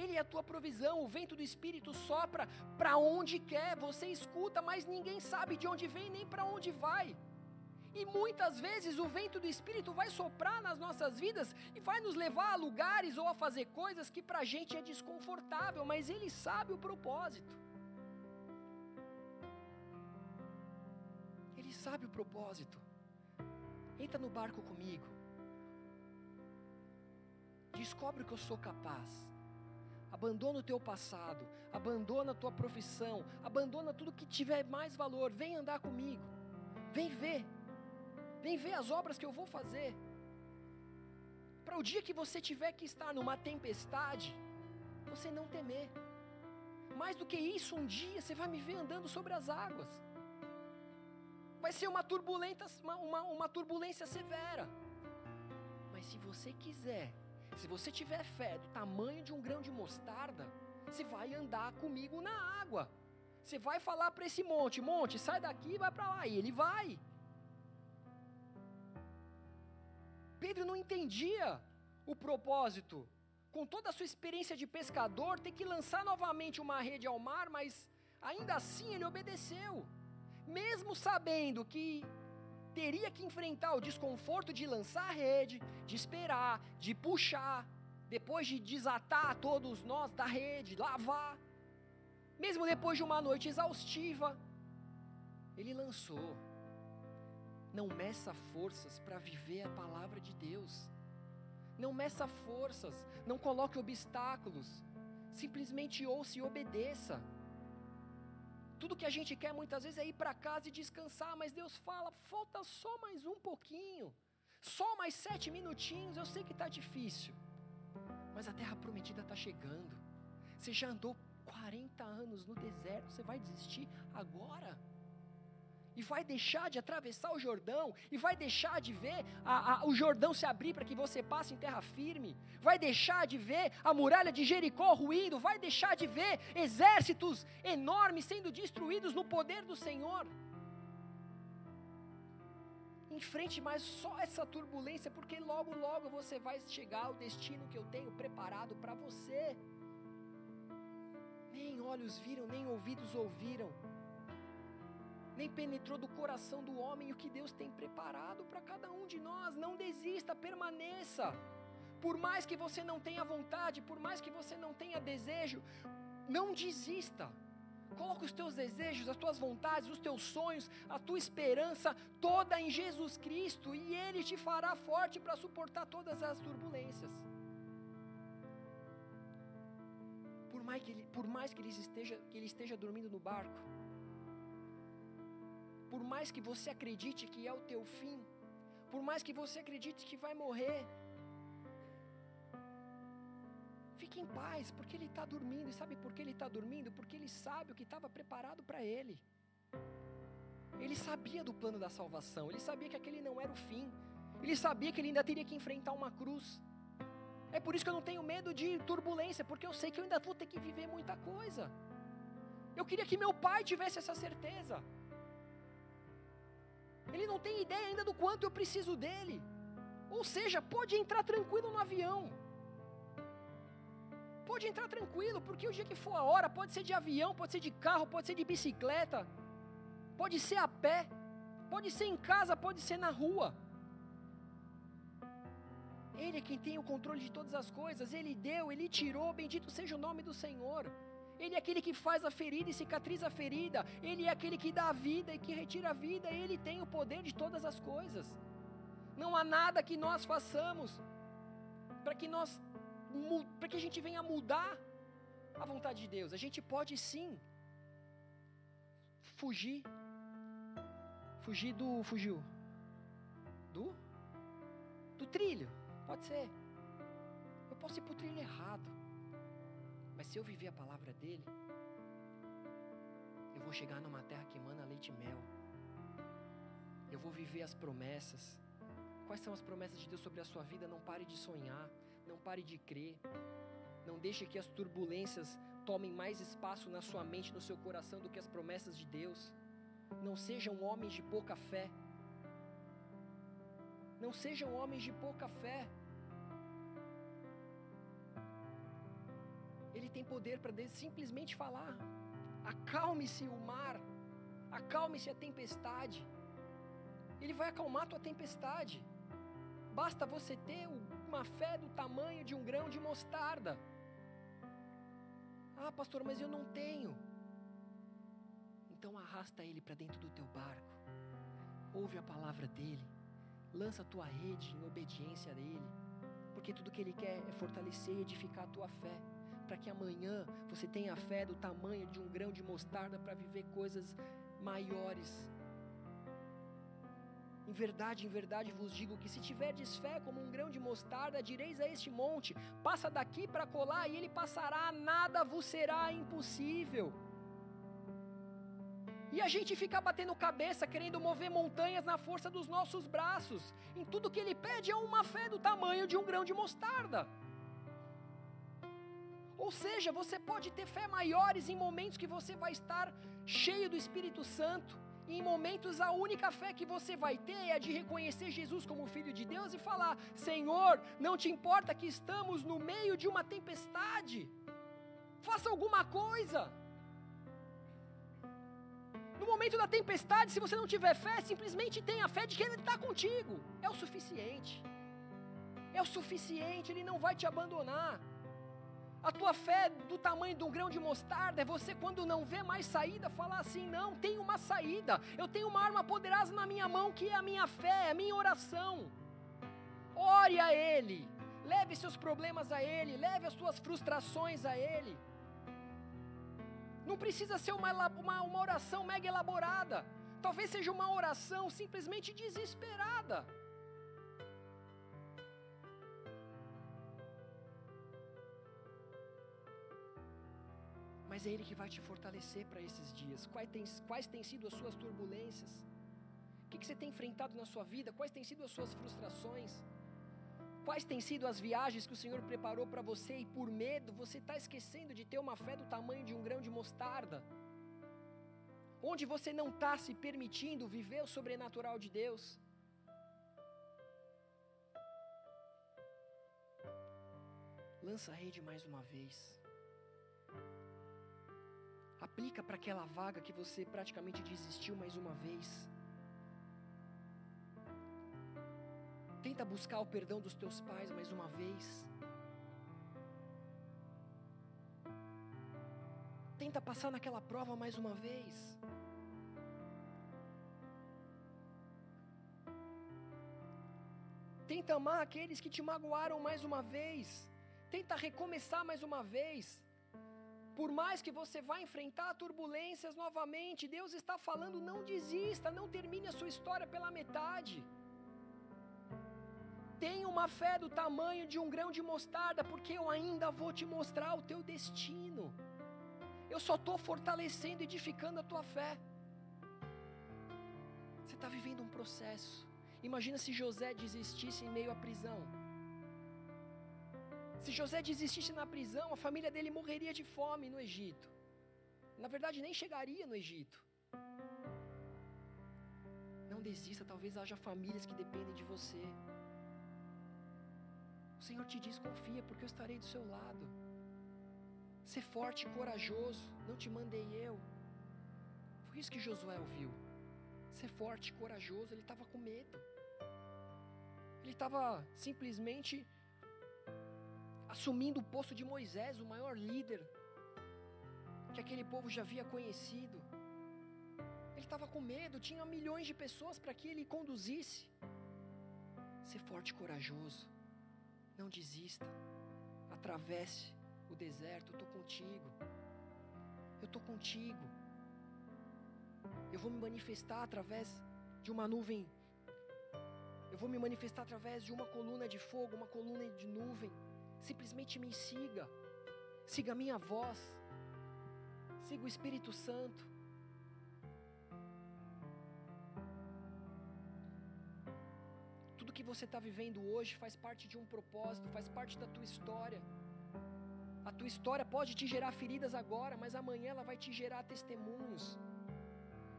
Speaker 1: Ele é a tua provisão, o vento do Espírito sopra para onde quer, você escuta, mas ninguém sabe de onde vem nem para onde vai. E muitas vezes o vento do Espírito vai soprar nas nossas vidas e vai nos levar a lugares ou a fazer coisas que para a gente é desconfortável, mas Ele sabe o propósito. Ele sabe o propósito. Entra no barco comigo. Descobre que eu sou capaz abandona o teu passado, abandona a tua profissão, abandona tudo que tiver mais valor, vem andar comigo, vem ver, vem ver as obras que eu vou fazer. Para o dia que você tiver que estar numa tempestade, você não temer. Mais do que isso, um dia você vai me ver andando sobre as águas. Vai ser uma turbulência, uma, uma, uma turbulência severa. Mas se você quiser se você tiver fé do tamanho de um grão de mostarda, você vai andar comigo na água. Você vai falar para esse monte: monte, sai daqui e vai para lá. E ele vai. Pedro não entendia o propósito. Com toda a sua experiência de pescador, ter que lançar novamente uma rede ao mar, mas ainda assim ele obedeceu. Mesmo sabendo que teria que enfrentar o desconforto de lançar a rede, de esperar, de puxar, depois de desatar todos nós da rede, lavar. Mesmo depois de uma noite exaustiva, ele lançou. Não meça forças para viver a palavra de Deus. Não meça forças, não coloque obstáculos. Simplesmente ouça e obedeça. Tudo que a gente quer muitas vezes é ir para casa e descansar, mas Deus fala: falta só mais um pouquinho, só mais sete minutinhos. Eu sei que está difícil, mas a terra prometida está chegando. Você já andou 40 anos no deserto, você vai desistir agora? E vai deixar de atravessar o Jordão, e vai deixar de ver a, a, o Jordão se abrir para que você passe em terra firme, vai deixar de ver a muralha de Jericó ruindo, vai deixar de ver exércitos enormes sendo destruídos no poder do Senhor. Enfrente mais só essa turbulência, porque logo, logo você vai chegar ao destino que eu tenho preparado para você. Nem olhos viram, nem ouvidos ouviram nem penetrou do coração do homem o que Deus tem preparado para cada um de nós. Não desista, permaneça. Por mais que você não tenha vontade, por mais que você não tenha desejo, não desista. Coloca os teus desejos, as tuas vontades, os teus sonhos, a tua esperança toda em Jesus Cristo e Ele te fará forte para suportar todas as turbulências. Por mais que ele, por mais que ele, esteja, que ele esteja dormindo no barco, por mais que você acredite que é o teu fim, por mais que você acredite que vai morrer, fique em paz, porque ele está dormindo. E sabe por que ele está dormindo? Porque ele sabe o que estava preparado para ele. Ele sabia do plano da salvação, ele sabia que aquele não era o fim, ele sabia que ele ainda teria que enfrentar uma cruz. É por isso que eu não tenho medo de turbulência, porque eu sei que eu ainda vou ter que viver muita coisa. Eu queria que meu pai tivesse essa certeza. Ele não tem ideia ainda do quanto eu preciso dele. Ou seja, pode entrar tranquilo no avião. Pode entrar tranquilo, porque o dia que for a hora, pode ser de avião, pode ser de carro, pode ser de bicicleta, pode ser a pé, pode ser em casa, pode ser na rua. Ele é quem tem o controle de todas as coisas, Ele deu, Ele tirou, bendito seja o nome do Senhor. Ele é aquele que faz a ferida e cicatriza a ferida. Ele é aquele que dá a vida e que retira a vida. Ele tem o poder de todas as coisas. Não há nada que nós façamos para que nós para que a gente venha mudar a vontade de Deus. A gente pode sim fugir. Fugir do fugiu. Do do trilho. Pode ser. Eu posso ir para o trilho errado. Mas se eu viver a palavra dele, eu vou chegar numa terra que emana leite e mel. Eu vou viver as promessas. Quais são as promessas de Deus sobre a sua vida? Não pare de sonhar, não pare de crer. Não deixe que as turbulências tomem mais espaço na sua mente, no seu coração do que as promessas de Deus. Não sejam homens de pouca fé. Não sejam homens de pouca fé. Ele tem poder para simplesmente falar: acalme-se o mar, acalme-se a tempestade. Ele vai acalmar a tua tempestade. Basta você ter uma fé do tamanho de um grão de mostarda. Ah, pastor, mas eu não tenho. Então arrasta ele para dentro do teu barco. Ouve a palavra dele. Lança a tua rede em obediência a ele. Porque tudo que ele quer é fortalecer e edificar a tua fé para que amanhã você tenha fé do tamanho de um grão de mostarda para viver coisas maiores. Em verdade, em verdade vos digo que se tiverdes fé como um grão de mostarda, direis a este monte: passa daqui para colar, e ele passará, nada vos será impossível. E a gente fica batendo cabeça, querendo mover montanhas na força dos nossos braços. Em tudo que ele pede é uma fé do tamanho de um grão de mostarda. Ou seja, você pode ter fé maiores em momentos que você vai estar cheio do Espírito Santo. E em momentos a única fé que você vai ter é de reconhecer Jesus como Filho de Deus e falar: Senhor, não te importa que estamos no meio de uma tempestade, faça alguma coisa. No momento da tempestade, se você não tiver fé, simplesmente tenha fé de que Ele está contigo, é o suficiente. É o suficiente, Ele não vai te abandonar. A tua fé do tamanho de um grão de mostarda é você, quando não vê mais saída, falar assim: não, tem uma saída. Eu tenho uma arma poderosa na minha mão que é a minha fé, a minha oração. Ore a Ele, leve seus problemas a Ele, leve as suas frustrações a Ele. Não precisa ser uma, uma, uma oração mega elaborada. Talvez seja uma oração simplesmente desesperada. Mas é Ele que vai te fortalecer para esses dias. Quais têm, quais têm sido as suas turbulências? O que, que você tem enfrentado na sua vida? Quais têm sido as suas frustrações? Quais têm sido as viagens que o Senhor preparou para você e por medo você está esquecendo de ter uma fé do tamanho de um grão de mostarda? Onde você não está se permitindo viver o sobrenatural de Deus? Lança a rede mais uma vez. Aplica para aquela vaga que você praticamente desistiu mais uma vez. Tenta buscar o perdão dos teus pais mais uma vez. Tenta passar naquela prova mais uma vez. Tenta amar aqueles que te magoaram mais uma vez. Tenta recomeçar mais uma vez. Por mais que você vá enfrentar turbulências novamente, Deus está falando: não desista, não termine a sua história pela metade. Tenha uma fé do tamanho de um grão de mostarda, porque eu ainda vou te mostrar o teu destino. Eu só estou fortalecendo e edificando a tua fé. Você está vivendo um processo. Imagina se José desistisse em meio à prisão. Se José desistisse na prisão, a família dele morreria de fome no Egito. Na verdade, nem chegaria no Egito. Não desista, talvez haja famílias que dependem de você. O Senhor te diz: confia, porque eu estarei do seu lado. Ser forte e corajoso, não te mandei eu. Foi isso que Josué ouviu. Ser forte e corajoso, ele estava com medo. Ele estava simplesmente assumindo o posto de Moisés, o maior líder que aquele povo já havia conhecido. Ele estava com medo, tinha milhões de pessoas para que ele conduzisse. Ser forte e corajoso, não desista, atravesse o deserto, eu estou contigo, eu estou contigo. Eu vou me manifestar através de uma nuvem, eu vou me manifestar através de uma coluna de fogo, uma coluna de nuvem. Simplesmente me siga, siga a minha voz, siga o Espírito Santo. Tudo que você está vivendo hoje faz parte de um propósito, faz parte da tua história. A tua história pode te gerar feridas agora, mas amanhã ela vai te gerar testemunhos.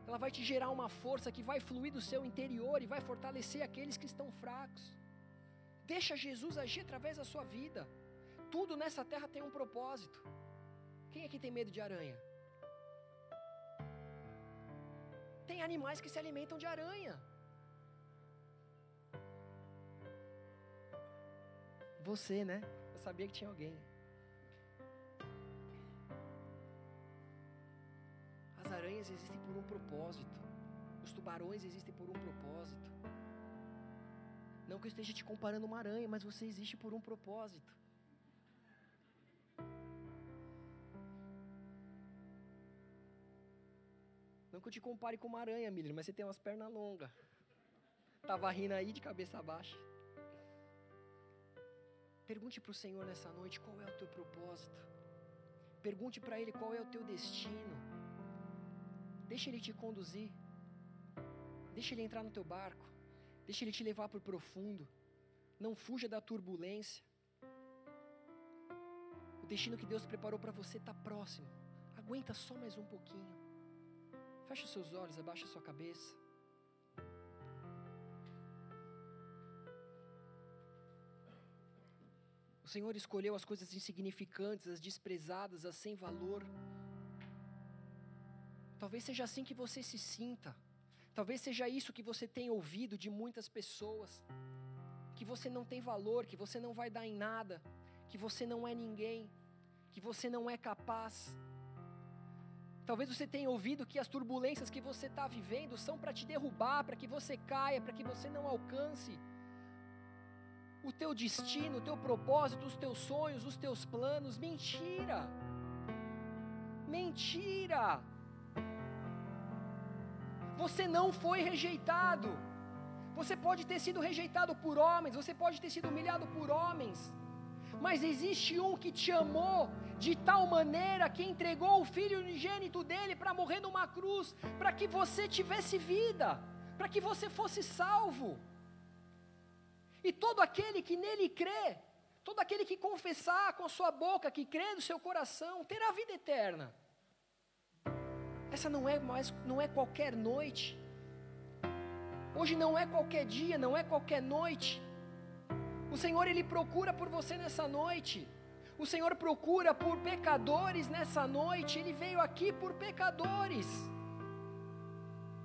Speaker 1: Ela vai te gerar uma força que vai fluir do seu interior e vai fortalecer aqueles que estão fracos. Deixa Jesus agir através da sua vida. Tudo nessa terra tem um propósito. Quem aqui tem medo de aranha? Tem animais que se alimentam de aranha. Você, né? Eu sabia que tinha alguém. As aranhas existem por um propósito. Os tubarões existem por um propósito. Não que eu esteja te comparando uma aranha, mas você existe por um propósito. Não que eu te compare com uma aranha, Miller, mas você tem umas pernas longas. Tava rindo aí de cabeça baixa. Pergunte para o Senhor nessa noite qual é o teu propósito. Pergunte para Ele qual é o teu destino. Deixa Ele te conduzir. Deixa Ele entrar no teu barco. Deixa Ele te levar para o profundo. Não fuja da turbulência. O destino que Deus preparou para você está próximo. Aguenta só mais um pouquinho. Feche os seus olhos, abaixa sua cabeça. O Senhor escolheu as coisas insignificantes, as desprezadas, as sem valor. Talvez seja assim que você se sinta. Talvez seja isso que você tem ouvido de muitas pessoas. Que você não tem valor, que você não vai dar em nada, que você não é ninguém, que você não é capaz. Talvez você tenha ouvido que as turbulências que você está vivendo são para te derrubar, para que você caia, para que você não alcance o teu destino, o teu propósito, os teus sonhos, os teus planos. Mentira! Mentira! Você não foi rejeitado. Você pode ter sido rejeitado por homens, você pode ter sido humilhado por homens, mas existe um que te amou de tal maneira que entregou o filho unigênito dele para morrer numa cruz, para que você tivesse vida, para que você fosse salvo. E todo aquele que nele crê, todo aquele que confessar com a sua boca, que crê no seu coração, terá vida eterna. Essa não é mais, não é qualquer noite. Hoje não é qualquer dia, não é qualquer noite. O Senhor ele procura por você nessa noite. O Senhor procura por pecadores nessa noite. Ele veio aqui por pecadores.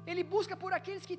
Speaker 1: Ele busca por aqueles que